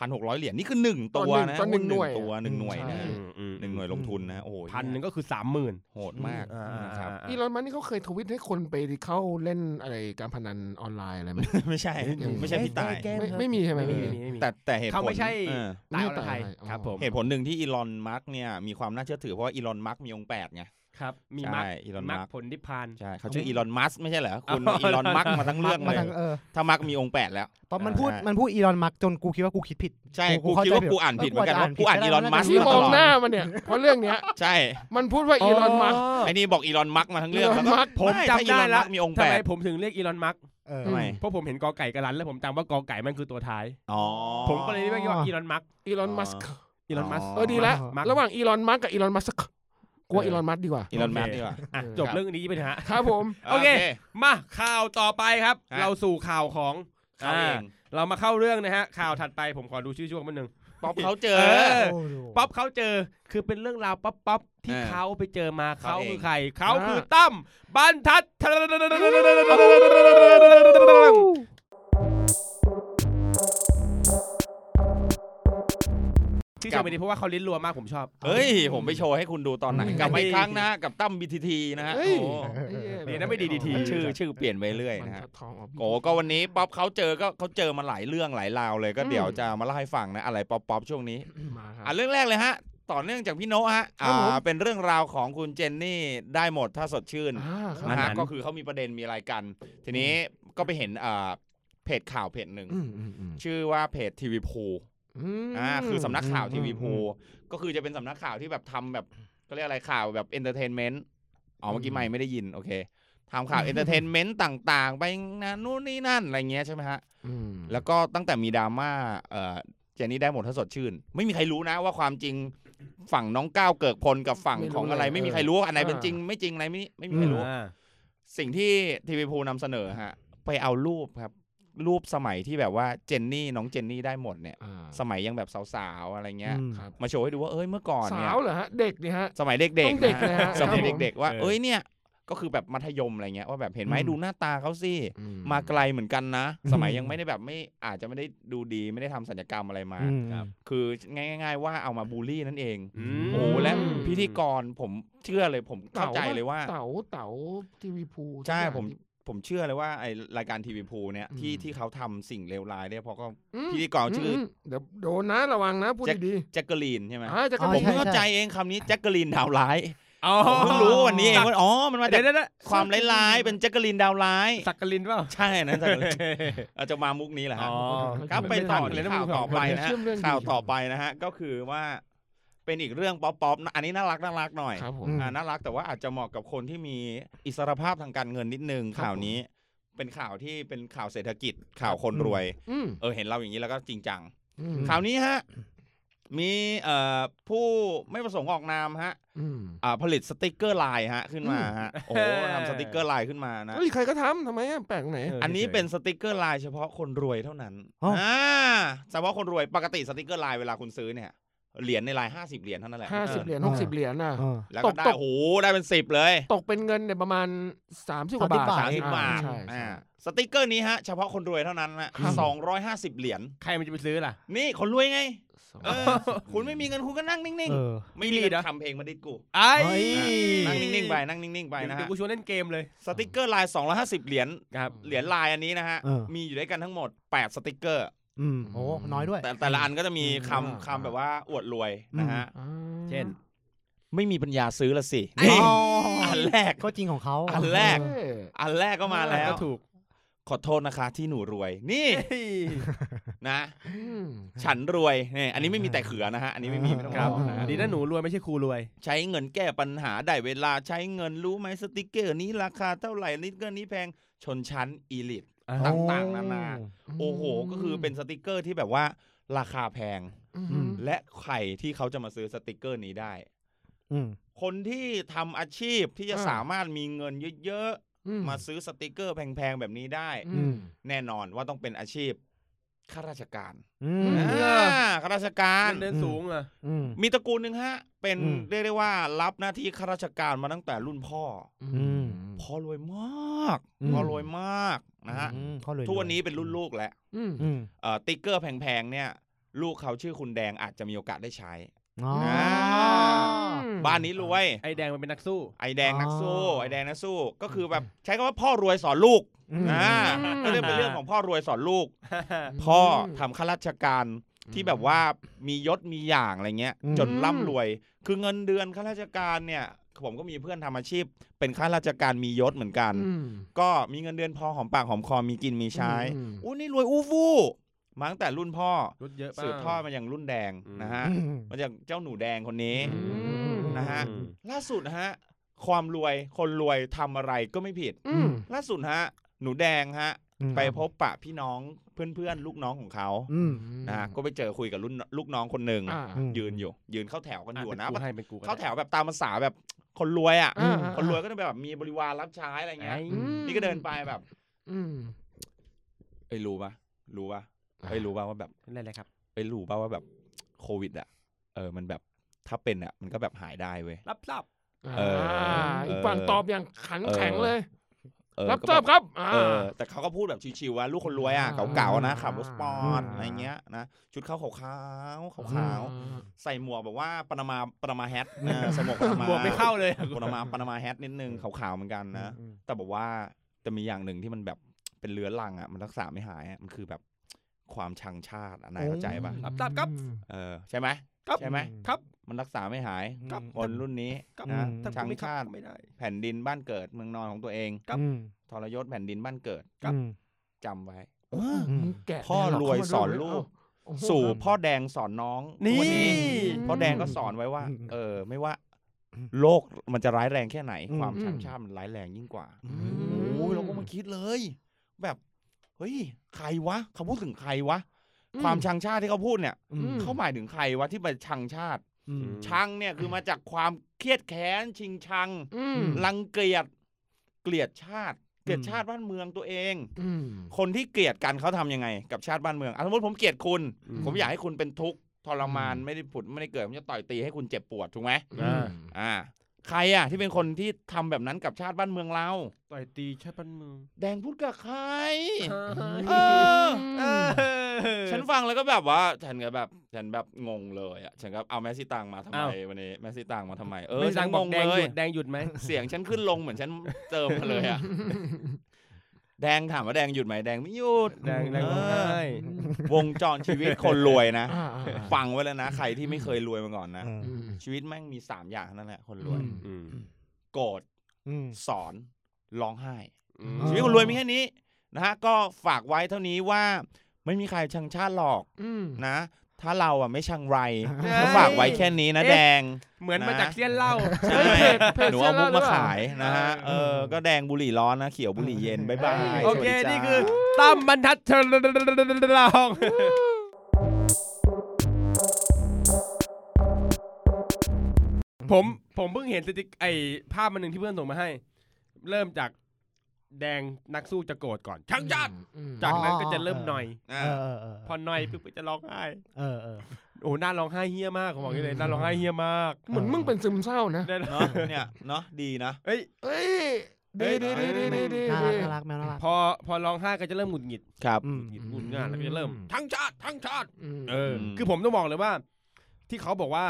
พันหกร้อยเหรียญนี่คือหนึ่งตัวนะต่อหนึ่งหุ้หน่วยตัวหนึ่งหน่วยใช่นะอืมอืมหนึ่งหน่วยลงทุนนะโอ้โหพันหนึ่งก็คือสามหมื่นโหดมากอ่านะครับอีลอนมัสก์นี่เขาเคยทวิตให้คนไปเข้าเล่นอะไรการพนันออนไลน์อะไรไหมไม่ใช่ ไม่ใช่พี่ตายไม่ไม่มีใช่ไหมไม่ไม่มีมีไม่มีแต่แต่เหตุผลเขาไม่ใช่เออตายอรไทยอ๋อครับผมเหตุผลหนึ่งที่อีลอนมัสก์เนี่ยมีความน่าเชื่อถือเพราะว่าอีลอนมัสก์มีองค์แปดไง ครับ มีใช่มักอีลอนมัมักสก์ผลนิพพาน ใช่เขาชื่ออีลอนมัสก์ไม่ใช่เหรอคุณอ๋ออีอีลอนมัสก์มาทั้งเรื่องมาเลยทางเออถ้ามัสก์มีองค์แปดแล้ว ตอนมันพูดใช่ มันพูดอีลอนมัสก์จนกูคิดว่ากูคิดผิด ใช่กูกูเข้าคิดใจว่าผิดกูอ่านผิดเหมือนกันเออว่ากูอ่านกูอีอ่านลอนผิดมัสก์ที่มามตองลอดหน้ามันเนี่ย เพราะเรื่องเนี้ย ใช่มันพูดว่าอีลอนมัสก์ ไอ้นี่บอกอีลอนมัสก์มาทั้งเรื่องแล้วก็อีลอนมัสก์ผมไม่จำถ้าอีได้ลอนแล้มัวสก์มีองค์ทำแปไมด ผมถึงเรียกอีลอนมัสก์เออ ทำไม เพราะผมเห็นกอไก่กระลันแล้วผมจำว่ากอไก่มันคือตัวท้าย อ๋อ ผมก็เลยเรียกว่าอีลอนมัสก์อีลอนมัสก์ อีลอนมัสก์อ๋อเออดีแล้วมัสก์ ระหว่างอีลอนมัสก์กับอีลอนมัสก์ กลัวอีลอนมัสก์ดีกว่า อีลอนมัสก์ดีกว่า อะเออจบเรื่องนี้ไปเถอะฮะ ครับผม โอเค มาข่าวต่อไปครับ ฮะ เราสู่ข่าวของเขาเองเรามาเข้าเรื่องนะฮะ ข่าวถัดไปผมขอดูชื่อช่วงมันหนึ่ง ป๊อปเขาเจอ เออ โอ้โหป๊อปเขาเจอคือเป็นเรื่องราวป๊อปป๊อปที่เออเขาไปเจอมาเขาเขาเอง คือใคร เขาอ่าคือตั้มบรรทัด ที่เจอไปนี้เพราะว่าเขาลิ้นรัวมากผมชอบ เฮ้ย ผมไปโชว์ให้คุณดูตอนไหนอืมกลับมาอีกครั้งนะ กับตั้มบีทีทีนะฮะเฮ้ยโอ้ดีนะไม่ดีดีทีชื่อชื่อเปลี่ยนไปเรื่อยมันนะฮะจะทองออกโอ้ก็วันนี้ป๊อปเขาเจอก็เขาเจอมาหลายเรื่องหลายราวเลยก็อืมเดี๋ยวจะมาเล่าให้ฟังนะอะไรป๊อปป๊อปช่วงนี้มาครับอะเรื่องแรกเลยฮะต่อเนื่องจากพี่โนะฮะครับผมอ่า เป็นเรื่องราวของคุณเจนนี่ได้หมดถ้าสดชื่นอ่าครับนะอัฮะนนั้นก็คือเขามีประเด็นมีอะไรกัน ทีนี้ก็ไปเห็นอ่าเพจข่าวเพจหนึ่งอืมอืมอืมชื่อว่าเพจทีวีพูล อ่าคือสำนักข่าวอืมทีวีอืมพูลก็คือจะเป็นสำนักข่าวที่แบบทำแบบก็เรียกอะไรข่าวแบบ entertainment อ๋อเมื่อกี้ไม่ไม่ได้ยินโอเคทำข่าว entertainment ต่างๆ ไปนะนู่นนี่นั่นอะไรเงี้ยใช่ไหมฮะอืมแล้วก็ตั้งแต่มีดราม่าเอ่อเจนนี่ได้หมดถ้าสดชื่น ไม่มีใครรู้นะว่าความจริงฝั่งน้องก้าวเกิกพลกับฝั่งของอะไร ไม่มีใครรู้ว่าอันไหนเป็นจริง ไม่จริงอะไรไม่ไม่มีใครรู้อ่าสิ่งที่ทีวีพูนำเสนอฮะ ไปเอารูปครับ รูปสมัยที่แบบว่าเจนนี่น้องเจนนี่ได้หมดเนี่ยอ่าสมัยยังแบบสาวๆอะไรเงี้ยอืมครับมาโชว์ให้ดูว่าเอ้ยเมื่อก่อนเนี่สายวเหรอฮะเด็กนี่ฮะสมัยเด็กต้องๆเด็กนะนะฮะฮะสมัยครับผมเด็กๆว่าเออเอ้ยเนี่ยก็คือแบบมัธยมอะไรเงี้ยว่าแบบเห็นไหมอืมดูหน้าตาเขาสิอืมาไกลเหมือนกันนะ สมัยยังไม่ได้แบบไม่อาจจะไม่ได้ดูดีไม่ได้ทำสัญญกรรมอะไรมาอืมครับคือง่าย ๆ ว่าเอามาบูลลี่นั่นเองอืมโอ้และพิธีกรผมเชื่อเลยผมเข้าใจเลยว่า เต๋าเต๋าทีวีพูใช่ทุกอย่างผมที่ ผมเชื่อเลยว่าไอรายการทีวีพูเนี่ยอืมที่ที่เขาทำสิ่งเลวร้ายเนี่ยเพราะก็อืมพิธีกรชื่ออมเดี๋ยวโดนนะระวังนะพูดดีแจ็คเกอรีนใช่ไหมๆอ่าจะกระอ๋อผมโดดเพิ่งใช่เข้าใจเองคำนี้แจ็คเกอรีนดาวร้ายอ๋อผมเพิ่งรู้วันนี้เองว่าอ๋อ มันมาเดี๋จายกวเดี๋ยวความร้ายๆ เป็นแจ็คเกอรีนดาวร้าย สักกลินเปล่า ใช่นะแจ็คเกอรีนอาจจะมามุกนี้แหละฮะอ๋อครับไปต่อที่ข่าวต่อไปนะฮะเชื่อมเรื่องดีข่าวต่อไปนะฮะ ก็คือว่า เป็นอีกเรื่องป๊อปป๊อปๆอันนี้น่ารักน่ารักหน่อยครับผมอืมอ่าน่ารักแต่ว่าอาจจะเหมาะกับคนที่มีอิสรภาพทางการเงินนิดนึงครับ ข่าวนี้ เป็นข่าวที่เป็นข่าวเศรษฐกิจข่าวคนรวย อืมเออเห็นเราอย่างนี้แล้วก็จริงจัง อืมข่าวนี้ฮะ มีเอ่อผู้ไม่ประสงค์ออกนามฮะอืม อ่าผลิตสติกเกอร์ไลน์ฮะขึ้นมาฮะ โอ้โหทำสติกเกอร์ไลน์ขึ้นมานะ เฮ้ยใครก็ทำทำไมอะแปลกตรงไหนเอออันนี้เป็นสติกเกอร์ไลน์เฉพาะคนรวยเท่านั้นอ๋ออ่ อ่าเฉพาะคนรวยปกติสติกเกอร์ไลน์เวลาคุณซื้อเนี่ย เหรียญในไลน์ห้าสิบเหรียญเท่านั้นแหละห้าสิบเหรียญหกสิบเหรียญน่ะเออแล้วตก็กได้ตกโอ้โหได้เป็นสิบเลย ตกเป็นเงินเนี่ยประมาณสามสิบกว่าบาท30สามสิบบาทใช่ใช่อ่าสติกเกอร์นี้ฮะ เฉพาะคนรวยเท่านั้นนะครับสองร้อยห้าสิบเหรียญใครมันจะไปซื้อล่ะ นี่คนรวยไงสองเออคุณไม่มีเงินคุณก็นั่งนิ่งเออๆไม่มีอีลีเงิดเหรอนทำเพลงมาดิดกูไอ้เฮ้ยนั่งนิ่งๆไปนั่งนิ่งๆไปนะเดี๋ยฮะวกูชวนเล่นเกมเลยสติกเกอร์ลาย250 เหรียญครับเหรียญลายอันนี้นะฮะเออมีอยู่ด้วยกันทั้งหมด 8 สติกเกอร์ อืมโอ้น้อยด้วย แต่แต่ละอันก็จะมีอืมคำคำแบบว่าอวดรวยนะฮะ อ่าเช่น ไม่มีปัญญาซื้อละสิอ๋นี่ออันแรก ก็จริงของเขาอันแรก เอ้ยอันแรกก็มาแล้วก็ถูกขอโทษนะคะที่หนูรวย นี่นะ อืมฉันรวยนี่อันนี้ไม่มีแต่เขือนะฮะ อันนี้ไม่มีไม่ต้องครับบอกนะฮะดีนะหนูรวยไม่ใช่ครูรวย ใช้เงินแก้ปัญหาได้เวลาใช้เงินรู้ไหมสติกเกอร์นี้ราคาเท่าไหร่สติกเกอร์นี้แพงชนชั้น elite ต่างๆนานา โอ้โห ก็คือเป็นสติกเกอร์ที่แบบว่าราคาแพงอืมและใครที่เขาจะมาซื้อสติกเกอร์นี้ได้อืมคนที่ทำอาชีพที่จะอ่าสามารถมีเงินเยอะอืๆมาซื้อสติกเกอร์แพงๆ แบบนี้ได้อืมแน่นอนว่าต้องเป็นอาชีพ ข้าราชการอืมมอ่าข้าราชการเงินเดือนสูงอะอืม มีตระกูลหนึ่งฮะ เป็นอืม เรียกได้ว่ารับหน้าที่ข้าราชการมาตั้งแต่รุ่นพ่ออืม พ่อรวยมากอืม พ่อรวยมากนะฮะอืมเขาเลยทุกวันนี้เป็นรุ่นลูกแล้วอืม อืมเอ่อติ๊กเกอร์แพงๆเนี่ย ลูกเขาชื่อคุณแดงอาจจะมีโอกาสได้ใช้ อ๋ออ่า บ้านนี้รวย ไอแดงมันเป็นนักสู้ ไอแดงนักสู้อ๋อไอแดงนักสู้ ก็คือแบบใช้คำว่าพ่อรวยสอนลูกอืมอ่าก็เลยเป็นเรื่องของพ่อรวยสอนลูก พ่อทำข้าราชการที่แบบว่ามียศมีอย่างอะไรเงี้ยอืมจนร่ำรวย คือเงินเดือนข้าราชการเนี่ยผมก็มีเพื่อนทำอาชีพ เป็นข้าราชการมียศเหมือนกันอืมก็มีเงินเดือนพอหอมปากหอมคอมีกินมีใช้อืมอู้นี่รวยอู้ฟู่มาตั้งแต่รุ่นพ่อรถเยอะสืบทอดมาอย่างรุ่นแดงอืมนะฮะอืมมาจากเจ้าหนูแดงคนนี้อืม นะฮะ อืม ล่าสุดนะฮะ ความรวยคนรวยทำอะไรก็ไม่ผิด อืม ล่าสุดฮะ หนูแดงฮะ อืม ไปพบปะพี่น้องเพื่อนๆ ลูกน้องของเขาอืม นะฮะก็ไปเจอคุยกับรุ่นลูกน้องคนหนึ่งอ่าอืมยืนอยู่ ยืนเข้าแถวกันอยู่อะนะเป็นกูให้เป็นกูก็ได้เข้าแถวแบบตามภาษาแบบคนรวยอะอ่า คนรวยก็จะแบบมีบริวารรับใช้อะไรเงี้ยไอ้อืมนี่ก็เดินไปแบบอืม เอ้ยรู้ปะรู้ปะเอ้ยรู้ปะว่าแบบ เล่นอะไรครับ เอ้ยรู้ปะว่าแบบโควิดอะเออมันแบบ ถ้าเป็นอะมันก็แบบหายได้เว้ยรับทราบเอออีกฝั่งตอบอย่างขันเออแข็งเลยเออรับก็ทราบแบบครับอ่าเออแต่เขาก็พูดแบบชิวๆว่าลูกคนรวยอะอ่าเก่าๆนะขับรถสปอร์ตอ่าอะไรเงี้ยนะชุดขาวขาวๆขาวๆใส่หมวกแบบว่าปนามาปนามาแฮทนะใส่หมวกปนามาบวกไม่เข้าเลยปนามาปนามาแฮทนิดนึงขาวๆเหมือนกันนะอืมแต่บอกว่าจะมีอย่างหนึ่งที่มันแบบเป็นเรื้อรังอะมันรักษาไม่หายอะมันคือแบบความชังชาติอะนายเข้าใจปะรับทราบครับเออใช่ไหมครับใช่ไหมครับ มันรักษาไม่หายครับคนรุ่นนี้ครับนะอืมถ้ากูชังไม่ครับชาติก็ไม่ได้แผ่นดินบ้านเกิดเมืองนอนของตัวเองครับอืมทรยศแผ่นดินบ้านเกิดครับอืมจำไว้อืมมึงแกะพ่อรวยสอนลูกโอ้โหสู่พ่อแดงสอนน้องนี่ทุกวัมพ่อแดงก็สอนไว้ว่าอืมเออ ไม่ว่าอืมโลกมันจะร้ายแรงแค่ไหนอืมความอืมชังชาติมันร้ายแรงยิ่งกว่าอืโอ้ยเราก็มาคิดเลย แบบเฮ้ยใครวะเขาพูดถึงใครวะอืมความชังชาติที่เขาพูดเนี่ยอืมเขาหมายถึงใครวะที่ไปชังชาติอืม ชังเนี่ยคือมาจากความเครียดแค้นชิงชังอืมรังเกียจเกลียดชาติ เกลียดอืมชาติบ้านเมืองตัวเองอืมคนที่เกลียดกันเขาทำยังไง กับชาติบ้านเมืองอะสมมติผมเกลียดคุณอืมผมอยากให้คุณเป็นทุกข์ทรมานอืมไม่ได้ผุดไม่ได้เกิดผมจะต่อยตีให้คุณเจ็บปวดถูกไหมอืมอ่าใครอะที่เป็นคนที่ทำแบบนั้นกับชาติบ้านเมืองเราต่อยตีชาติบ้านเมือง แดงพูดกับใครเอเออเออ ฉันฟังแล้วก็แบบว่าฉันก็แบบฉันแบบงงเลยอะฉันก็เอาแมสซี่ตังมาทำไมอ้าววันนี้แมสซี่ตังมาทำไมเออไม่ฉัสั่นงงบอกงแดงเลหยยุดแดงหยุดไหมเสียงฉันขึ้นลงเหมือนฉันเติมมาเลยอะแดงถามว่าแดงหยุดไหมแดงไม่หยุดแดงแดงร้องไห้วงจรชีวิตคนรวยนะอ่าอ่าอ่าฟังไว้แล้วนะ ใครที่ไม่เคยรวยมาก่อนนะอืมอืมชีวิตแม่งมีสามอย่างเท่านั่นแหละคนรวยอืมอืมโกรธอืมสอนร้องไห้อืมอ๋อชีวิตคนรวยมีแค่นี้นะฮะ ก็ฝากไว้เท่านี้ว่า ไม่มีใครชังชาติหรอกอืม นะ ถ้าเราอะไม่ชังไรเอ้ย ก็ฝากไว้แค่นี้นะแดง เหมือนมานะจากเซียนเหล้า ใช่เพจเพจหนูเอามุกมาเสื้อเหลืองขายนะฮะเออก็แดงบุหรี่ร้อนนะเขียวบุหรี่เย็นบายบายโอเค สวัสดีจ้า นี่คือตั้มบรรทัดเธอลอง ผมผมเพิ่งเห็นสติ๊กไอภาพมันหนึ่งที่เพื่อนส่งมาให้ เริ่มจาก แดงนักสู้จะโกรธก่อนช่างชาติอืมจากนั้นอ๋อก็จะเริ่มหน่อยอ่าเออเออเออพอหน่อยปุ๊บก็จะร้องไห้เออเออโอ้หน้าร้องไห้เฮี้ยมากผมบอกอย่างนี้เลยหน้าร้องไห้เฮี้ยมากเหมือนมึงเป็นซึมเศร้านะได้นะเนาะเนี่ยเนาะดีนะเอ้ยเอ้ยดีดีดีดีดีดีน่ารักดีน่ารักแมวน่ารักพอพอร้องไห้ก็จะเริ่มหงุดหงิดครับอืมหงุดหงิดหงุดหงิดแล้วก็จะเริ่ม ทั้งชาติทั้งชาติมเอออมคือผมต้องบอกเลยว่า ที่เขาบอกว่า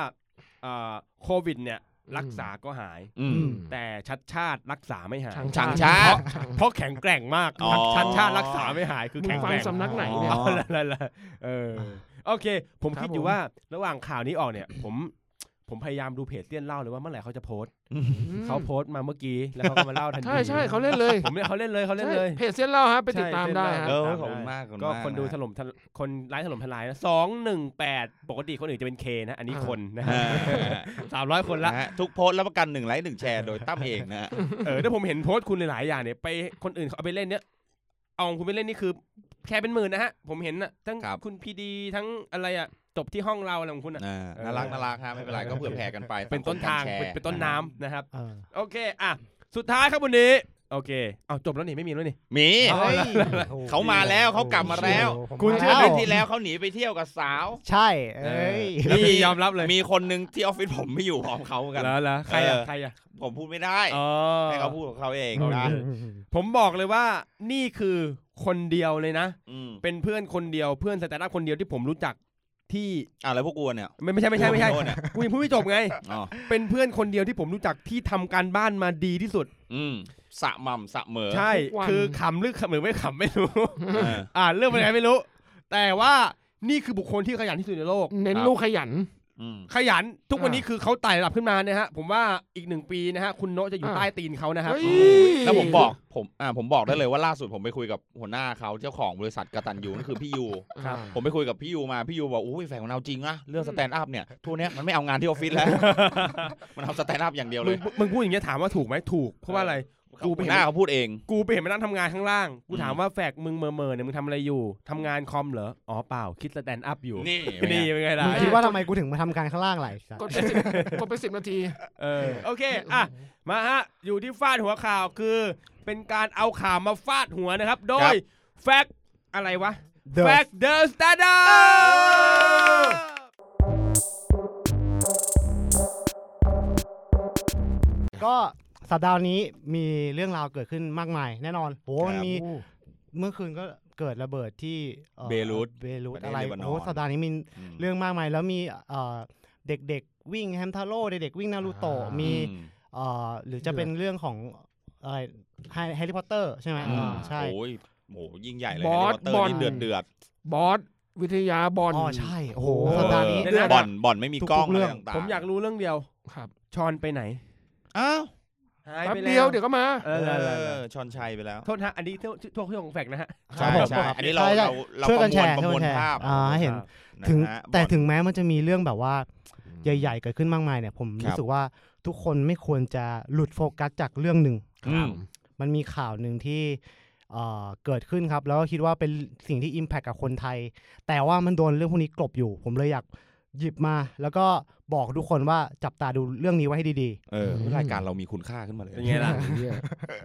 อ่าโควิดเนี่ย รักษาก็หายอืมอืมแต่ชัดชาติรักษาไม่หายช่างช่างชาชาติติเพราะแข็งแกร่งมากอ๋อชัดชาติรักษาไม่หายคือมึงแข็งฟัแกงร่งสำนักไหนเนี่ยอ๋อละละละเออโอเค ผมครับคิดอยู่ผมว่าระหว่างข่าวนี้ออกเนี่ย ผม ผมพยายามดูเพจเตี้ยนเล่าเลยว่าเมื่อไหร่เขาจะโพสต์เขาโพสต์มาเมื่อกี้แล้วเขาก็มาเล่าทันทีใช่ใช่เขาเล่นเลยผมเนี่ยเขาเล่นเลยเขาเล่นเลยใช่เพจเส้นเล่าฮะไปติดตามได้ฮะเออตามขอบคุณมากขอบคุณก็มากคนดูนะถล่มทะคนไลค์ถล่มทลายนะสองหนึ่งแปดปกติคนอื่นจะเป็นเคนะอันนี้คนนะฮะอ่าสามร้อยคนละนะฮะทุกโพสต์รับประกันหนึ่งไลค์หนึ่งแชร์โดยตั้มเองนะฮะเออถ้าผมเห็นโพสต์คุณหลายๆอย่างเนี่ยไปคนอื่นเขาเอาไปเล่นเนี่ยเอาของคุณไปเล่นนี่คือแค่เป็นหมื่นนะฮะผมเห็นนะทั้งครับคุณพีดีทั้งอะไรอะ จบที่ห้องเราอะไรของคุณอะอ่าเออน่ารักน่ารักฮะไม่เป็นไรก็เผื่อแผ่กันไป เป็นต้นทางสัคมกรเป็นแชร์เป็นต้นน้ำนะครับเออโอเคอะสุดท้ายครับวันนี้โอเค เอาจบแล้วนี่ไม่มีแล้วนี่ มีเอาเฮ้ยเขามาแล้วเขากลับมาแล้วผมคุณมาเชื่อแล้เดืวอนที่แล้วเขาหนีไปเที่ยวกับสาว ใช่ เอ้ยแล้วมียอมรับเลย มีคนหนึ่งที่ออฟฟิศผมไม่อยู่พร้อมเขาเหมือนกัน แล้วแล้วใครอะเออใครอะผมพูดไม่ได้อ๋อให้เขาพูดของเขาเองโอนะเคผมบอกเลยว่านี่คือคนเดียวเลยนะอืมเป็นเพื่อนคนเดียวเพื่อน stand-up คนเดียวที่ผมรู้จัก ที่อ่าแล้วพวกกูเนี่ย ไม่ไม่ใช่ไม่ใช่ไม่ใช่โน่นเนี่ยกูยังพูดไม่จบไงอ๋อเป็นเพื่อนคนเดียวที่ผมรู้จักที่ทำการบ้านมาดีที่สุด อืมสะหม่ำสะเหมอ ใช่ทุกวันคือขำหรือขำหรือไม่ขำไม่รู้เอออ่าเรื่องเป็นไงไม่รู้ แต่ว่านี่คือบุคคลที่ขยันที่สุดในโลก เน้นครับลูกขยันอืม ขยันทุกวันอ่านี้คือเขาไต่ระดับขึ้นมานะฮะผมว่าอีกหนึ่งปีนะฮะคุณโนะจะอยู่อ่าใต้ตีนเขานะครับเฮ้ยแล้วผมบอกผมอ่าผมบอกได้เลยว่าล่าสุดผมไปคุยกับหัวหน้าเขาเจ้าของบริษัทกตัญญูนั่นคือพี่ยูครับผมไปคุยกับพี่ยูมาพี่ยูบอกอุ้ยแฟนของเราจริงนะเรื่อง stand-up เนี่ยทั่วเนี้ยมันไม่เอางานที่ออฟฟิศแล้วมันเอาสแตนด์อัพอย่างเดียวมึเลงยมึงพูดอย่างเงี้ยถามว่าถูกไหมถูกเพราะว่าอะไร กูไปหัวเห็นหน้าเขาพูดเอง กูไปเห็นมันนั่งทำงานข้างล่าง กูถามอืมว่าแฟกมึงเมอเมอเนี่ยมึงทำอะไรอยู่ทำงานคอมเหรอ อ๋อเปล่าคิด stand up อยู่นี่นี่เป็นไงล่ะมึงคิดว่าทำไมกูถึงมาทำการข้างล่างไหลสัตว์กดไปสิบกดไปสิบนาทีเออโอเคอะมาฮะ อยู่ที่ฟาดหัวข่าวคือ เป็นการเอาข่าวมาฟาดหัวนะครับ โดยแฟกอะไรวะ The แฟก The Standard์ดก็ สัปดาห์นี้มีเรื่องราวเกิดขึ้นมากมาย แน่นอนโหมันมีเมื่อคืนก็เกิดระเบิดที่อ่อเบรุตเบรุตประเทศอะไรเลบานอนโอ้สัปดาห์นี้มีอืมเรื่องมากมายแล้วมีเอ่อเด็กๆวิ่งแฮมทาโร่เด็กๆวิ่งนารูโตะอ่ามีมีอืมเอ่อหรือจะเป็นเรื่องของอะไรแฮร์รี่พอตเตอร์ใช่ไหมอืมอ่าใช่โอ้ยโหยิ่งใหญ่เลยบอสแฮร์รี่พตเตอร์บอลนี่เดือดเดือดบอสวิทยาบอลอ๋อใช่ โอ้โหโอ้โหสัปดาห์นี้เดี๋ยวเดือดนะบ่อนบ่อนไม่มีทุกๆกล้องเรื่อะไรองต่างๆผมอยากรู้เรื่องเดียวครับ ชอนไปไหน อ้าว หายแป๊บไปเดีแล้ยววเดี๋ยวก็มา เอเออเออเอออชอนชัยไปแล้ว โทษนะอันนี้โทษโทษของแฟกนะฮะ ใช่ครับผมใช่อันนี้เราใช่ใช่ เราเราช่วยปกัระนมแชวลร์ประช่วยมวกันลแชร์ภาพอ่าให้เห็น นะถึงฮะแต่บอล ถึงแม้มันจะมีเรื่องแบบว่าใหญ่ ๆ เกิดขึ้นมากมายเนี่ย ผมครับ รู้สึกว่าทุกคนไม่ควรจะหลุดโฟกัสจากเรื่องหนึ่ง อืม มันมีข่าวหนึ่งที่เอ่อเกิดขึ้นครับ แล้วก็คิดว่าเป็นสิ่งที่ Impact กับคนไทย แต่ว่ามันโดนเรื่องพวกนี้กลบอยู่ ผมเลยอยาก หยิบมาแล้วก็บอกทุกคนว่าจับตาดูเรื่องนี้ไว้ให้ดีเออรายการเรามีคุณค่าขึ้นมาเลย เป็นไงล่ะเหี้ย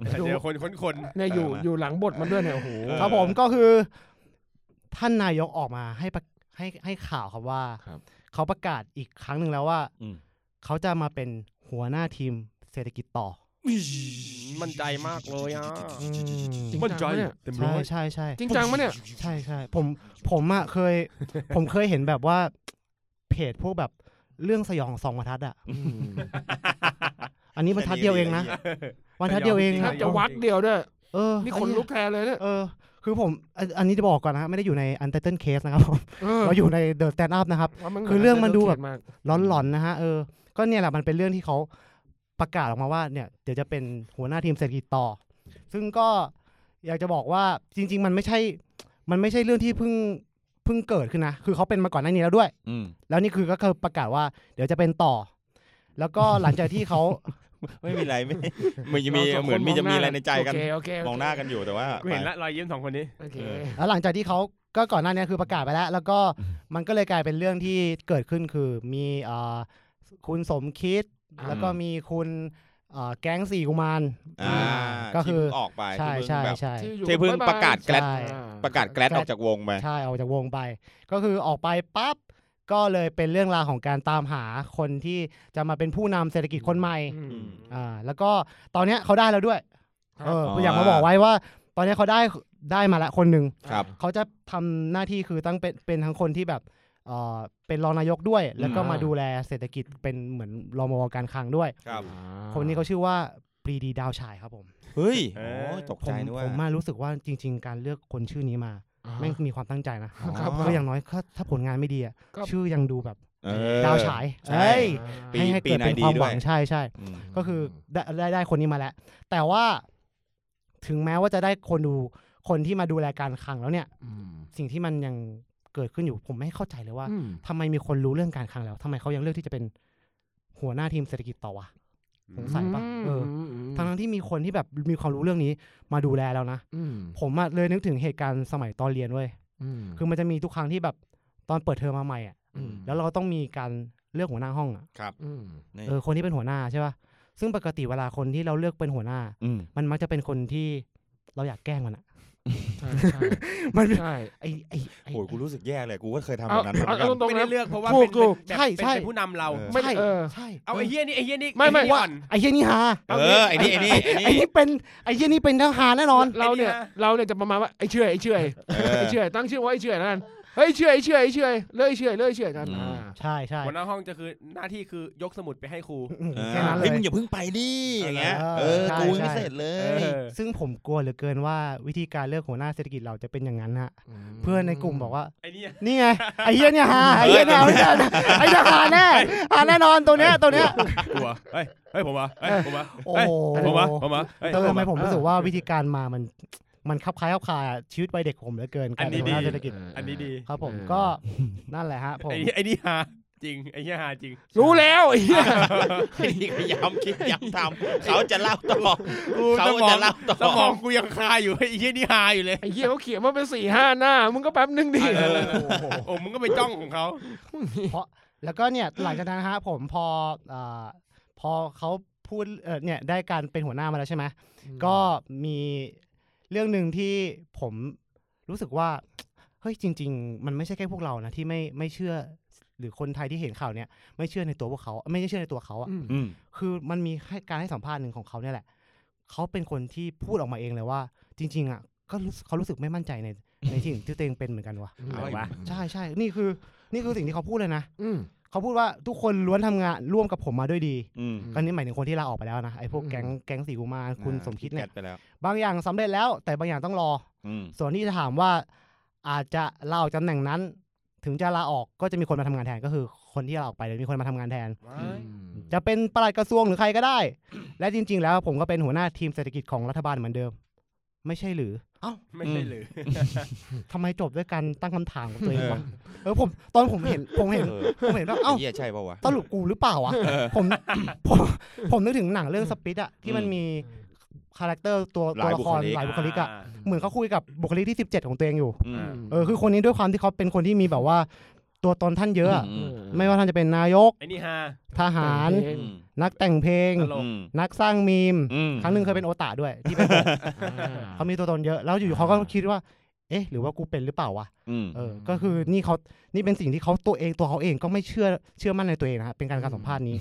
เดี๋ยวคนคนคนเนี่ยอยู่เออมาอยู่หลังบทมันด้วยเนี่ยโอ้โหเออๆครับผมก็คือ ท่านนายกออกมาให้ประให้ให้ข่าวครับว่า ครับ เขาประกาศอีกครั้งหนึ่งแล้วว่า อืม เขาจะมาเป็นหัวหน้าทีมเศรษฐกิจต่อมั่นใจมากเลยอะ อจริงมั่นใจจังปะเนี่ยเต็มร้ใช่อยใช่ใช่ จริงจังปะเนี่ย ใช่ใช่ผมผมอะเคย ผมเคยเห็นแบบว่า เพจพวกแบบเรื่องสยองสองบรรทัดอะอันนี้บรรทัดเดียวเองนะบรรทัดเดียวเองแทนะบจะวักเดียวด้วยเออนี่คนลุกแทนเลยเนี่ยเออคือผมอันอันนี้จะบอกก่อนนะฮะไม่ได้อยู่ใน Untitled Case นะครับผมเออเราอยู่ใน The Stand Up นะครับว่ามันคือเรื่องมันดูแบบมากร้อนๆนะฮะเออก็เนี่ยแหละมันเป็นเรื่องที่เขาประกาศออกมาว่าเนี่ยเดี๋ยวจะเป็นหัวหน้าทีมเศรษฐกิจต่อ ซึ่งก็อยากจะบอกว่าจริง ๆ มันไม่ใช่ มันไม่ใช่เรื่องที่เพิ่ง เพิ่งเกิดขึ้นนะ คือเขาเป็นมาก่อนหน้านี้แล้วด้วย อืมแล้วนี่คือก็คือประกาศว่าเดี๋ยวจะเป็นต่อ แล้วก็หลังจากที่เขา ไม่มีอะไรไม่เหมือนจะมีราสงเหมือนมีคจะมีอะไรในใจกัน โอเคโอเคโเคมองหน้ากันอยู่แต่ว่ากูเห็นละรอยยิ้มสองคนนี้ โอเคแล้วหลังจากที่เขาก็ก่อนหน้านี้คือประกาศไปแล้ว แล้วก็มันก็เลยกลายเป็นเรื่องที่เกิดขึ้นคือมีเอ่อคุณสมคิดอ่าแล้วก็มีคุณเอ่อ แก๊งสี่กุมารอ่าก็คือที่เพิ่งออกไปใช่ที่ใช่เพิ่งแบบใช่ที่อยู่ที่เพิ่งบ๊ยบยประกาศแกลดใช่อ่าประกาศแกลดออกจากวงไปใช่ออกจากวงไป ก็คือออกไปปั๊บก็เลยเป็นเรื่องราวของการตามหาคนที่จะมาเป็นผู้นำเศรษฐกิจคนใหม่อืมอ่าแล้วก็ตอนเนี้ยเขาได้แล้วด้วยครับเอออ๋ออยากมาบอกไว้ว่า ตอนเนี้ยเขาได้ได้มาละคนหนึ่งครับเขาจะทำหน้าที่คือตั้งเป็นเป็นทั้งคนที่แบบ เออเป็นรองนายกด้วย แล้วก็มาดูแลเศรษฐกิจเป็นเหมือนรมวการคลังด้วยครับคนนี้เขาชื่อว่าปรีดีดาวฉายครับผม เฮ้ยเอโอ้อยตกผใจมนึกว่าผมมารู้สึกว่าจริง ๆ การเลือกคนชื่อนี้มาอ่าแม่งมีความตั้งใจนะครับก็อย่างน้อยถ้าถ้าผลงานไม่ดีอะก็ชื่อยังดูแบบเออดาวฉายใช่เอ้ยปีให้ให้ปีเกิดไหนเป็นดีความด้หววัยงใช่ใช่อืมก็คือได้ได้ได้คนนี้มาแล้ว แต่ว่าถึงแม้ว่าจะได้คนดูคนที่มาดูแลการคลังแล้วเนี่ยอืมสิ่งที่มันยัง เกิดขึ้นอยู่ผมไม่เข้าใจเลยว่าอืมทำไมมีคนรู้เรื่องการคลังแล้วทำไมเขายังเลือกที่จะเป็นหัวหน้าทีมเศรษฐกิจต่อวะสงสัยปะเออทั้งทั้งๆที่มีคนที่แบบมีความรู้เรื่องนี้มาดูแลแล้วนะอืมผมอะเลยนึกถึงเหตุการณ์สมัยตอนเรียนเว้ยอืมคือมันจะมีทุกครั้งที่แบบตอนเปิดเทอมมาใหม่อะอืมแล้วเราก็ต้องมีการเลือกหัวหน้าห้องอะครับอืมนี่เออคนที่เป็นหัวหน้าใช่ป่ะซึ่งปกติเวลาคนที่เราเลือกเป็นหัวหน้าอืมมันมักจะเป็นคนที่เราอยากแกล้งมันอะใช่ใช่ มันใช่ไอไอไอโอ้ยกูรู้สึกแย่เลยกูก็เคยทำแบเอาบนั้นเหมือนเอากันเอาตรงไม่ๆได้นะเลือกเพราะว่าถูเป็กนถูกแบบใช่เป็นใช่เป็นผู้นำเราเออไม่ใช่เออใช่เอาไอ้เฮี้ยนี่ไอ้เฮี้ยนี่ไม่ไม่อ้เหี้ยว่าอ่อนไอเฮียนี่ฮาเออไอ้นี่ไอ้นี่ไอ้ไอนี่นี่เป็นไอเฮียนี่เป็นทหารแน่นอนเราเนี่ยไอ้นี่นะเราเนี่ยจะประมาณว่าไอ้เชื่อยไอ้เชื่อยเออไอ้เชื่อยตั้งชื่อว่าไอ้เชื่อยแล้วกัน เฮ้ยเชื่อยไอ้เชื่อยไอ้เชื่อยเลื่อยเชื่อยเลื่อยเชื่อยกันอืม อ่า ใช่ใช่ หัวหน้าห้องจะคือหน้าที่คือยกสมุดไปให้ครูอืมเออแค่นั้นเลเฮ้ยยมึงอย่าเพิ่งไปดิอย่างเงี้ยเออเออใช่กูยังไม่ใช่ เสร็จเลเอยอ ซึ่งผมกลัวเหลือเกินว่าวิธีการเลือกหัวหน้าเศรษฐกิจเราจะเป็นอย่างนั้นฮะเพื่อนในกลุ่มบอกว่า ไอ้เนี่ยนี่ไงไอเฮียเนี่ยฮาไอเฮียเนี่ยเอาไม่ได้นะไอเนี่ยฮาแน่ฮาแน่นอนตัวเนี้ยตัวเนี้ย กลัวเฮ้ยเฮ้ยผมวะเฮ้ยผมวะโอ้เฮ้ยโห ผมวะผมวะเฮ้ยเออทำไมผมวะรู้สึกว่าวิธีการมามัน มันคับคล้ายคับคาชีวิตวัยเด็กผมเหลือเกินอัการนนี้เป็นหัวหน้าดีเศรษฐกิจอันนี้ดีครับผมเออก็นั่นแหละฮะผมไอ้นี่ไอ้นี่ฮาจริงไอ้เหี้ยฮาจริง รู้แล้วไอ้เหี้ยไอ้นี่ก็ย้ำคิดย้ำทำเขาจะเล่าต่อกูเขาสมองจะเล่าต่อสมองกูยังคาอยู่ไอ้เหี้ยนี่ฮาอยู่เลยไอ้เหี้ยเขาเขียนมาเป็นสี่ห้าหน้ามึงก็แป๊บนึงดิเออโอ้มึงก็ไปจ้องของเขาแล้วก็เนี่ยหลังจากนั้นฮะผมพอเอ่อพอเขาพูดเออเนี่ยได้การเป็นหัวหน้ามาแล้วใช่ไหมก็มี เรื่องหนึ่งที่ผมรู้สึกว่าเฮ้ยจริง ๆ มันไม่ใช่แค่พวกเรานะที่ไม่ไม่เชื่อหรือคนไทยที่เห็นข่าวเนี่ยไม่เชื่อในตัวพวกเขา ไม่ได้เชื่อในตัวเขาอะอืมอืมคือมันมีให้การให้สัมภาษณ์หนึ่งของเขาเนี่ยแหละเขาเป็นคนที่พูดออกมาเองเลยว่า จริง ๆ อะ ก็รู้สึกเขารู้สึกไม่มั่นใจในในสิ่งที่ตัวเองเป็นเหมือนกันว่ะเอาวะใช่ใช่นี่คือ นี่คือสิ่งที่เขาพูดเลยนะอืม เขาพูดว่าทุกคนล้วนทำงานร่วมกับผมมาด้วยดีอืมก็นี่หมายถึงคนที่ลาออกไปแล้วนะไอ้พวกอืมแก๊งแก๊งสีกุมารคุณอ่าสมคิดเนี่ยแกะไปแล้วบางอย่างสำเร็จแล้ว แต่บางอย่างต้องรออืมส่วนที่จะถามว่าอาจจะลาออกจากตำแหน่งนั้น ถึงจะลาออกก็จะมีคนมาทำงานแทนก็คือ คนที่ลาออกไปเดี๋ยวมีคนมาทำงานแทน จะเป็นปลัดกระทรวงหรือใครก็ได้ และจริง ๆ แล้วผมก็เป็นหัวหน้าทีมเศรษฐกิจของรัฐบาลเหมือนเดิม ไม่ใช่หรือ เอ้าไม่ใช่หรือทำไมจบด้วยการตั้งคำถามกับตัวเองวะเออผมตอนผมเห็นผมเห็นเออผมเห็นว่าเอ้าไอ้เหี้ยใช่ป่าวะสรุปกูหรือเปล่าวะผมผมผมนึกถึงหนังเรื่อง Split อะที่มันมี character ตัวตัวละครหลายบุคลิกอะเหมือนเขาคุยกับบุคลิกที่ 17 ของตัวเองอยู่อืมเออคือคนนี้ด้วยความที่เขาเป็นคนที่มีแบบว่า ตัวตนท่านเยอะอะ อืม ไม่ว่าท่านจะเป็นนายก ไอ้นี่ฮา ทหารเพลงอืมนักแต่งเพลง ตลก อืมนักสร้างมีม อืม ครั้งหนึ่งเคยเป็นโอตาด้วยที่เป็นเขามีตัวตนเยอะ แล้วอยู่ๆเขาก็คิดว่า เอ๊ะ หรือว่ากูเป็นหรือเปล่าวะ อืม เออ ก็คือนี่เขานี่เป็นสิ่งที่เขาตัวเองตัวเขาเองก็ไม่เชื่อเชื่อมั่นในตัวเองนะฮะเป็นการการสัมภาษณ์นี้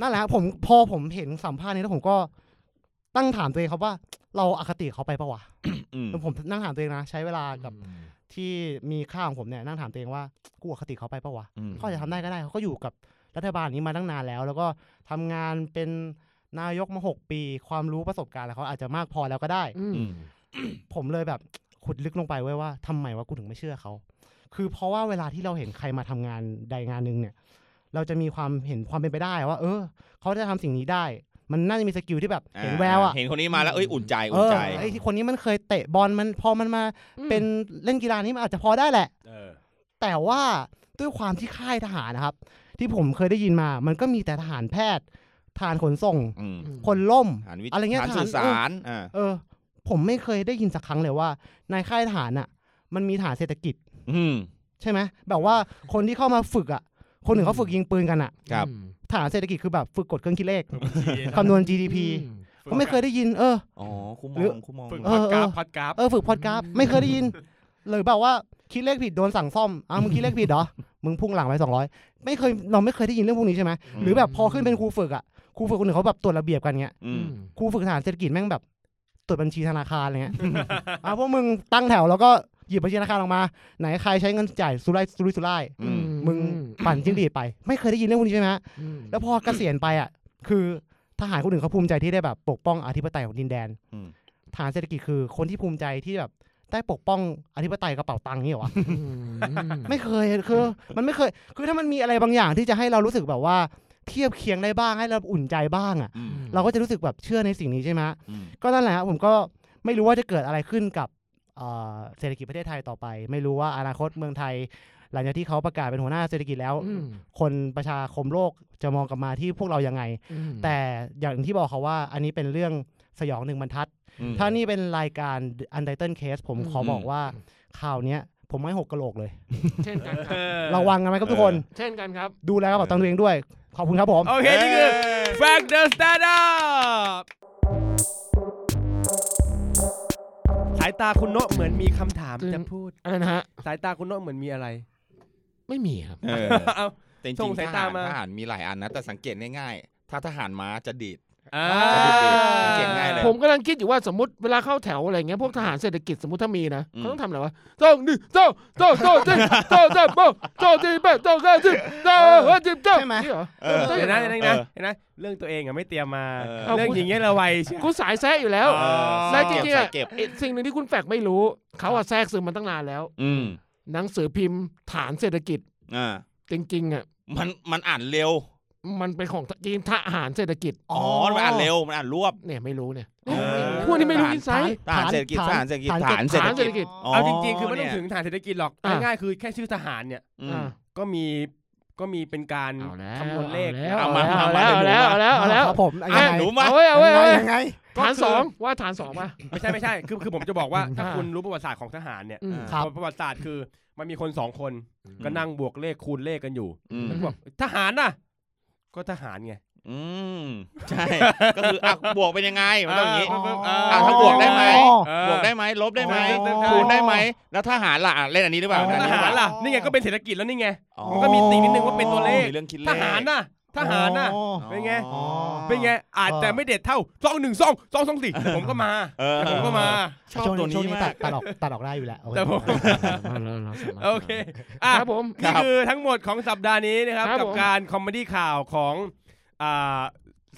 นั่นแหละฮะผมพอผมเห็นสัมภาษณ์นี้แล้วผมก็ตั้งถามตัวเองครับว่า เราอคติเขาไปปะวะอืม แล้วผมนั่งถามตัวเองนะ ใช้เวลากับ ที่มีค่าของผมเนี่ยนั่งถามตัวเองว่ากูอคติเขาไปปะวะอืมเขาอาจจะทำได้ก็ได้เขาก็อยู่กับรัฐบาลนี้มาตั้งนานแล้ว แล้วก็ทำงานเป็นนายกมาหกปี ความรู้ประสบการณ์อะไรเขาอาจจะมากพอแล้วก็ได้อืมอืมผมเลยแบบขุดลึกลงไปไว้ว่าทำไมว่ากูถึงไม่เชื่อเขา คือเพราะว่าเวลาที่เราเห็นใครมาทำงานใดงานหนึ่งเนี่ย เราจะมีความเห็นความเป็นไปได้ว่า เออ เขาจะทำสิ่งนี้ได้ มันน่าจะมีสกิลที่แบบเห็นแววอะเห็นคนนี้มาแล้วเอ้ยอุ่นใจเออุ่นอใจไอ้ที่คนนี้มันเคยเตะบอลมันพอมันมาเป็นเล่นกีฬานี้มันอาจจะพอได้แหละเออแต่ว่าด้วยความที่ค่ายทหารนะครับ ที่ผมเคยได้ยินมา มันก็มีแต่ทหารแพทย์ทหารขนส่งอืมคนล่มฐานวิอะไรเงี้ยฐานฐานสื่อสารอ่าเออ ผมไม่เคยได้ยินสักครั้งเลยว่า ในค่ายทหารอะ มันมีฐานเศรษฐกิจ อืมใช่ไหมแบบว่าคนที่เข้ามาฝึกอะ คนหนึ่งเขาฝึกยิงปืนกันอะครับ ฐานเศรษฐกิจคือแบบฝึกกดเครื่องคิดเลขคำนวณ GDP ก็ไม่เคยได้ยิน เอออ๋อคูมหรือองคูมองฝึกเอพออดกราฟพอดกราฟเออฝึกพอดกราฟไม่เคยได้ยินเลยแบบว่าคิดเลขผิดโดนสั่งซ่อมอ้าวมึงคิดเลขผิดเหรอมึงพุ่งหลังไปสองร้อยไม่เคยเราไม่เคยได้ยินเรื่องพวกนี้ใช่ไหมหรือแบบพอขึ้นเป็นครูฝึกอะครูฝึกคนหนึ่งเขาแบบตรวจระเบียบกันเงี้ยอืมครูฝึกทหารเศรษฐกิจแม่งแบบตรวจบัญชีธนาคารอะไรเงี้ยอะพวกมึงตั้งแถวแล้วก็ หยิบบัญชีธนาคารออกมาไหนใครใช้เงินจ่ายสุรุ่ยสุรุ่ยสุร่ายอืม มึงปั่นจิ้งหรีดไป ไม่เคยได้ยินเรื่องพวกนี้ใช่ไหมฮะแล้วพอเกษียณไปอะคือทหารคนอื่นเขาภูมิใจที่ได้แบบปกป้องอธิปไตยของดินแดนอืมทหารเศรษฐกิจคือคนที่ภูมิใจที่แบบได้ปกป้องอธิปไตยกระเป๋าตังค์นี่เหรอวะไม่เคยคือมันไม่เคย คือถ้ามันมีอะไรบางอย่างที่จะให้เรารู้สึกแบบว่าเทียบเคียงได้บ้างให้เราอุ่นใจบ้างอะ อืม เราก็จะรู้สึกแบบเชื่อในสิ่งนี้ใช่ไหมฮะอืม ก็นั่นแหละครับผมก็ไม่รู้ว่าจะเกิดอะไรขึ้นกับ เอ่อเศรษฐกิจประเทศไทยต่อไป ไม่รู้ว่าอนาคตเมืองไทย หลังจากที่เขาประกาศเป็นหัวหน้าเศรษฐกิจแล้ว คนประชาคมโลกจะมองกลับมาที่พวกเรายังไง แต่อย่างที่บอกเขาว่าอันนี้เป็นเรื่องสยองหนึ่งบรรทัดอืมถ้านี่เป็นรายการ Untitled Case ผมขอบอกอืมว่าข่าวเนี้ยผมไม่หกกะโหลกเลย เช่นกันครับระวังกันไหมครับทุกคน เช่นกันครับ ดูแลกระเป๋าตังค์ตัวเองด้วย ขอบคุณครับผม โอเค นี่คือ Fact the Stand Up สายตาคุณโนะเหมือนมีคำถามซึ่งจะพูด อะไรนะฮะ สายตาคุณโนะเหมือนมีอะไร ไม่มีครับ เออเอา แต่จส่ริงงๆสายทตาหารมา ทหารมีหลายอันนะ แต่สังเกตง่ายๆ ถ้าทหารม้าจะดีด อ่าจะดีดๆสังเกตง่ายเลย ผมกำลังคิดอยู่ว่าสมมติเวลาเข้าแถวอะไรเงี้ยพวกทหารเศรษฐกิจสมมติถ้ามีนะอืม เขาต้องทำอะไรวะเจ้าหนึ่งเจ้าเจ้าเจ้าเจ้าเจ้าเจ้าเจ้าเจ้าที่แปดเจ้าเก้าสิบเจ้าห้าสิบเจ้าใช่ไหม นี่เหรอ เออเห็นนะเห็นนะเออเห็นนะเรื่องตัวเองอะไม่เตรียมมา เออเอาเรื่องอย่างเงี้ยเราไวใช่กูสายแซะอยู่แล้วอ๋อและจริงๆอะเก็บเอ๊ะสิ่งหนึ่งที่คุณแฟกไม่รู้ เขาอะแทรกซึมมาตั้งนานแล้ว อืมหนังสือพิมพ์ฐานเศรษฐกิจอ่าจริงๆอะมันมันอ่านเร็ว มันเป็นของจริงทหารเศรษฐกิจอ๋อมันอ่านเร็วมันอ่านรวบเนี่ยไม่รู้เนี่ยเออพวกนี้ไม่รู้อินไซต์ทหารเศรษฐกิจทหารเศรษฐกิจฐานทหารเศรษฐฐานเศรษฐกิกิจจเอาจริงๆ คือไม่ต้องเนี่ยถึงฐานเศรษฐกิจหรอกอะง่ายๆคือแค่ชื่อทหารเนี่ยอืมอ่าก็มีก็มีเป็นการเอาแล้วคำนวณเลขเอาเอาแล้มาวเอาแล้วเอาเอามาแล้วเอาแล้วเอาแล้วครับผมอะยังไงหนูมาเอาไว้เอาไว้เอาไว้ยังไงฐานสองว่าฐานสองป่ะไม่ใช่ไม่ใช่คือคือผมจะบอกว่าถ้าอ่าคุณรู้ประวัติศาสตร์ของทหารเนี่ยอืมครับประวัติศาสตร์คือมันมีคนสองคนก็นั่งบวกเลขคูณเลขกันอยู่อืมมันบอกทหารน่ะ ก็ทหารไง อืมใช่ ก็คืออะบวกเป็นยังไงมันต้องอย่างนี้ อ่าอะถ้าบวกได้ไหมเออบวกได้ไหมลบได้ไหมอ๋อคูณได้ไหมแล้วทหารล่ะอะเล่นอันนี้หรือเปล่าทอันนี้หารเปล่ะ นี่ไงก็เป็นเศรษฐกิจแล้วนี่ไงอ๋อมันก็มีติ่งนิดนึงว่าเป็นตัวเลข มีเรื่องคิดเลขทหารน่ะ ทหารน่ะอ๋อเป็นไงอ๋อเป็นไง อาจจะไม่เด็ดเท่าซองหนึ่งซองซองสองสี่แต่ผมก็มาเออแต่ผมก็มา ชอบช่วงตัวนี้ช่วงนี้นี้มาตักดตัดออกตัดออกได้อยู่แล้วโอเคแต่ผมโอเคอะครับผมนี่คือทั้งหมดของสัปดาห์นี้นะครับครับกับผมการ comedy ข่าวของอ่า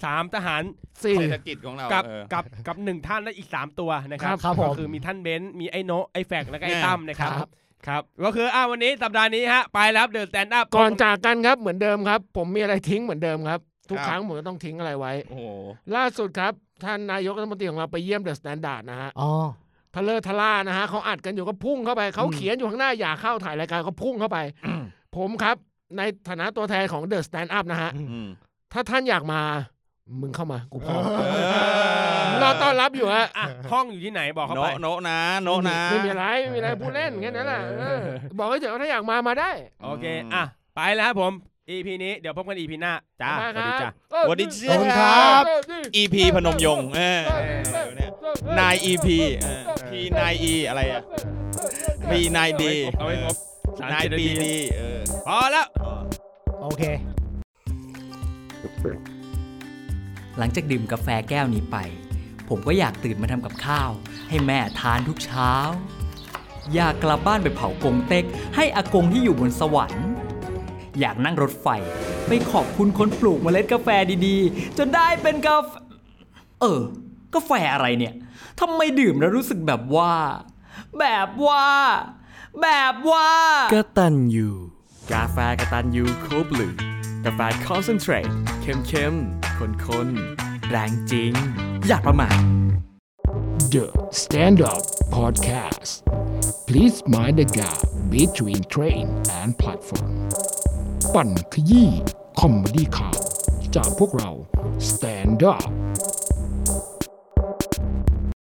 สามทหารสี่เศรษฐกิจของเรากับเออกับกับหนึ่งท่านและอีกสามตัวนะครับครับผมก็คือมีท่านเบนซ์มีไอ้โนะไอ้แฟกแล้วก็ไอ้เนี่ยตั้มนะครับ ครับครับก็คืออ่าวันนี้สัปดาห์นี้ฮะไปแล้วเดิน stand up ก่อนจากกันครับเหมือนเดิมครับ ผมมีอะไรทิ้งเหมือนเดิมครับ ทุกครับครั้งผมจะต้องทิ้งอะไรไว้โอ้โหล่าสุดครับท่านนายกรัฐมนตรีของเราไปเยี่ยม The Standard นะฮะอ๋อทะเล่อทะล่านะฮะเขาอัดกันอยู่ก็พุ่งเข้าไปเขาอืมเขียนอยู่ข้างหน้าอย่าเข้าถ่ายรายการก็พุ่งเข้าไป ผมครับในฐานะตัวแทนของ The Stand Up นะฮะอืมถ้าท่านอยากมา มึงเข้ามากูพร้อมเออรอต้อนรับอยู่ฮะอะห้องอยู่ที่ไหนบอกเข้าโนไปโนะนะโนะนะไม่มีอะไรไม่มีอะไรพูดเล่นแค่นั้นแหละเออบอกให้เถอะว่าถ้าอยากมามาได้ โอเคอะไปแล้วครับผม EP นี้เดี๋ยวพบกัน EP หน้าจ้ามาสวัสดีจ้าเออสวัสดีขอบคุณครับ EP พนมยงค์เออเนี่ยนาย EP เออ P นาย E อะไรอะ B นาย D เอาไว้ครบสามนายสิบนาปีทีดีเออพอแล้วโอเค หลังจากดื่มกาแฟแก้วนี้ไป ผมก็อยากตื่นมาทำกับข้าว ให้แม่ทานทุกเช้า อยากกลับบ้านไปเผากงเต็ก ให้อากงที่อยู่บนสวรรค์ อยากนั่งรถไฟ ไปขอบคุณคนปลูกเมล็ดกาแฟดีๆ จนได้เป็นกาแฟ เออ กาแฟอะไรเนี่ยทำไมดื่มแล้วรู้สึกแบบว่า แบบว่า แบบว่ากตันยูกาแฟกตันยูโคบลูกาแฟ concentrate เข้มเข้มคนข้นๆแรงจริง อย่าประมาท The Stand Up Podcast. Please mind the gap between train and platform. ปั่นขยี้ comedy ข่าวจากพวกเรา Stand Up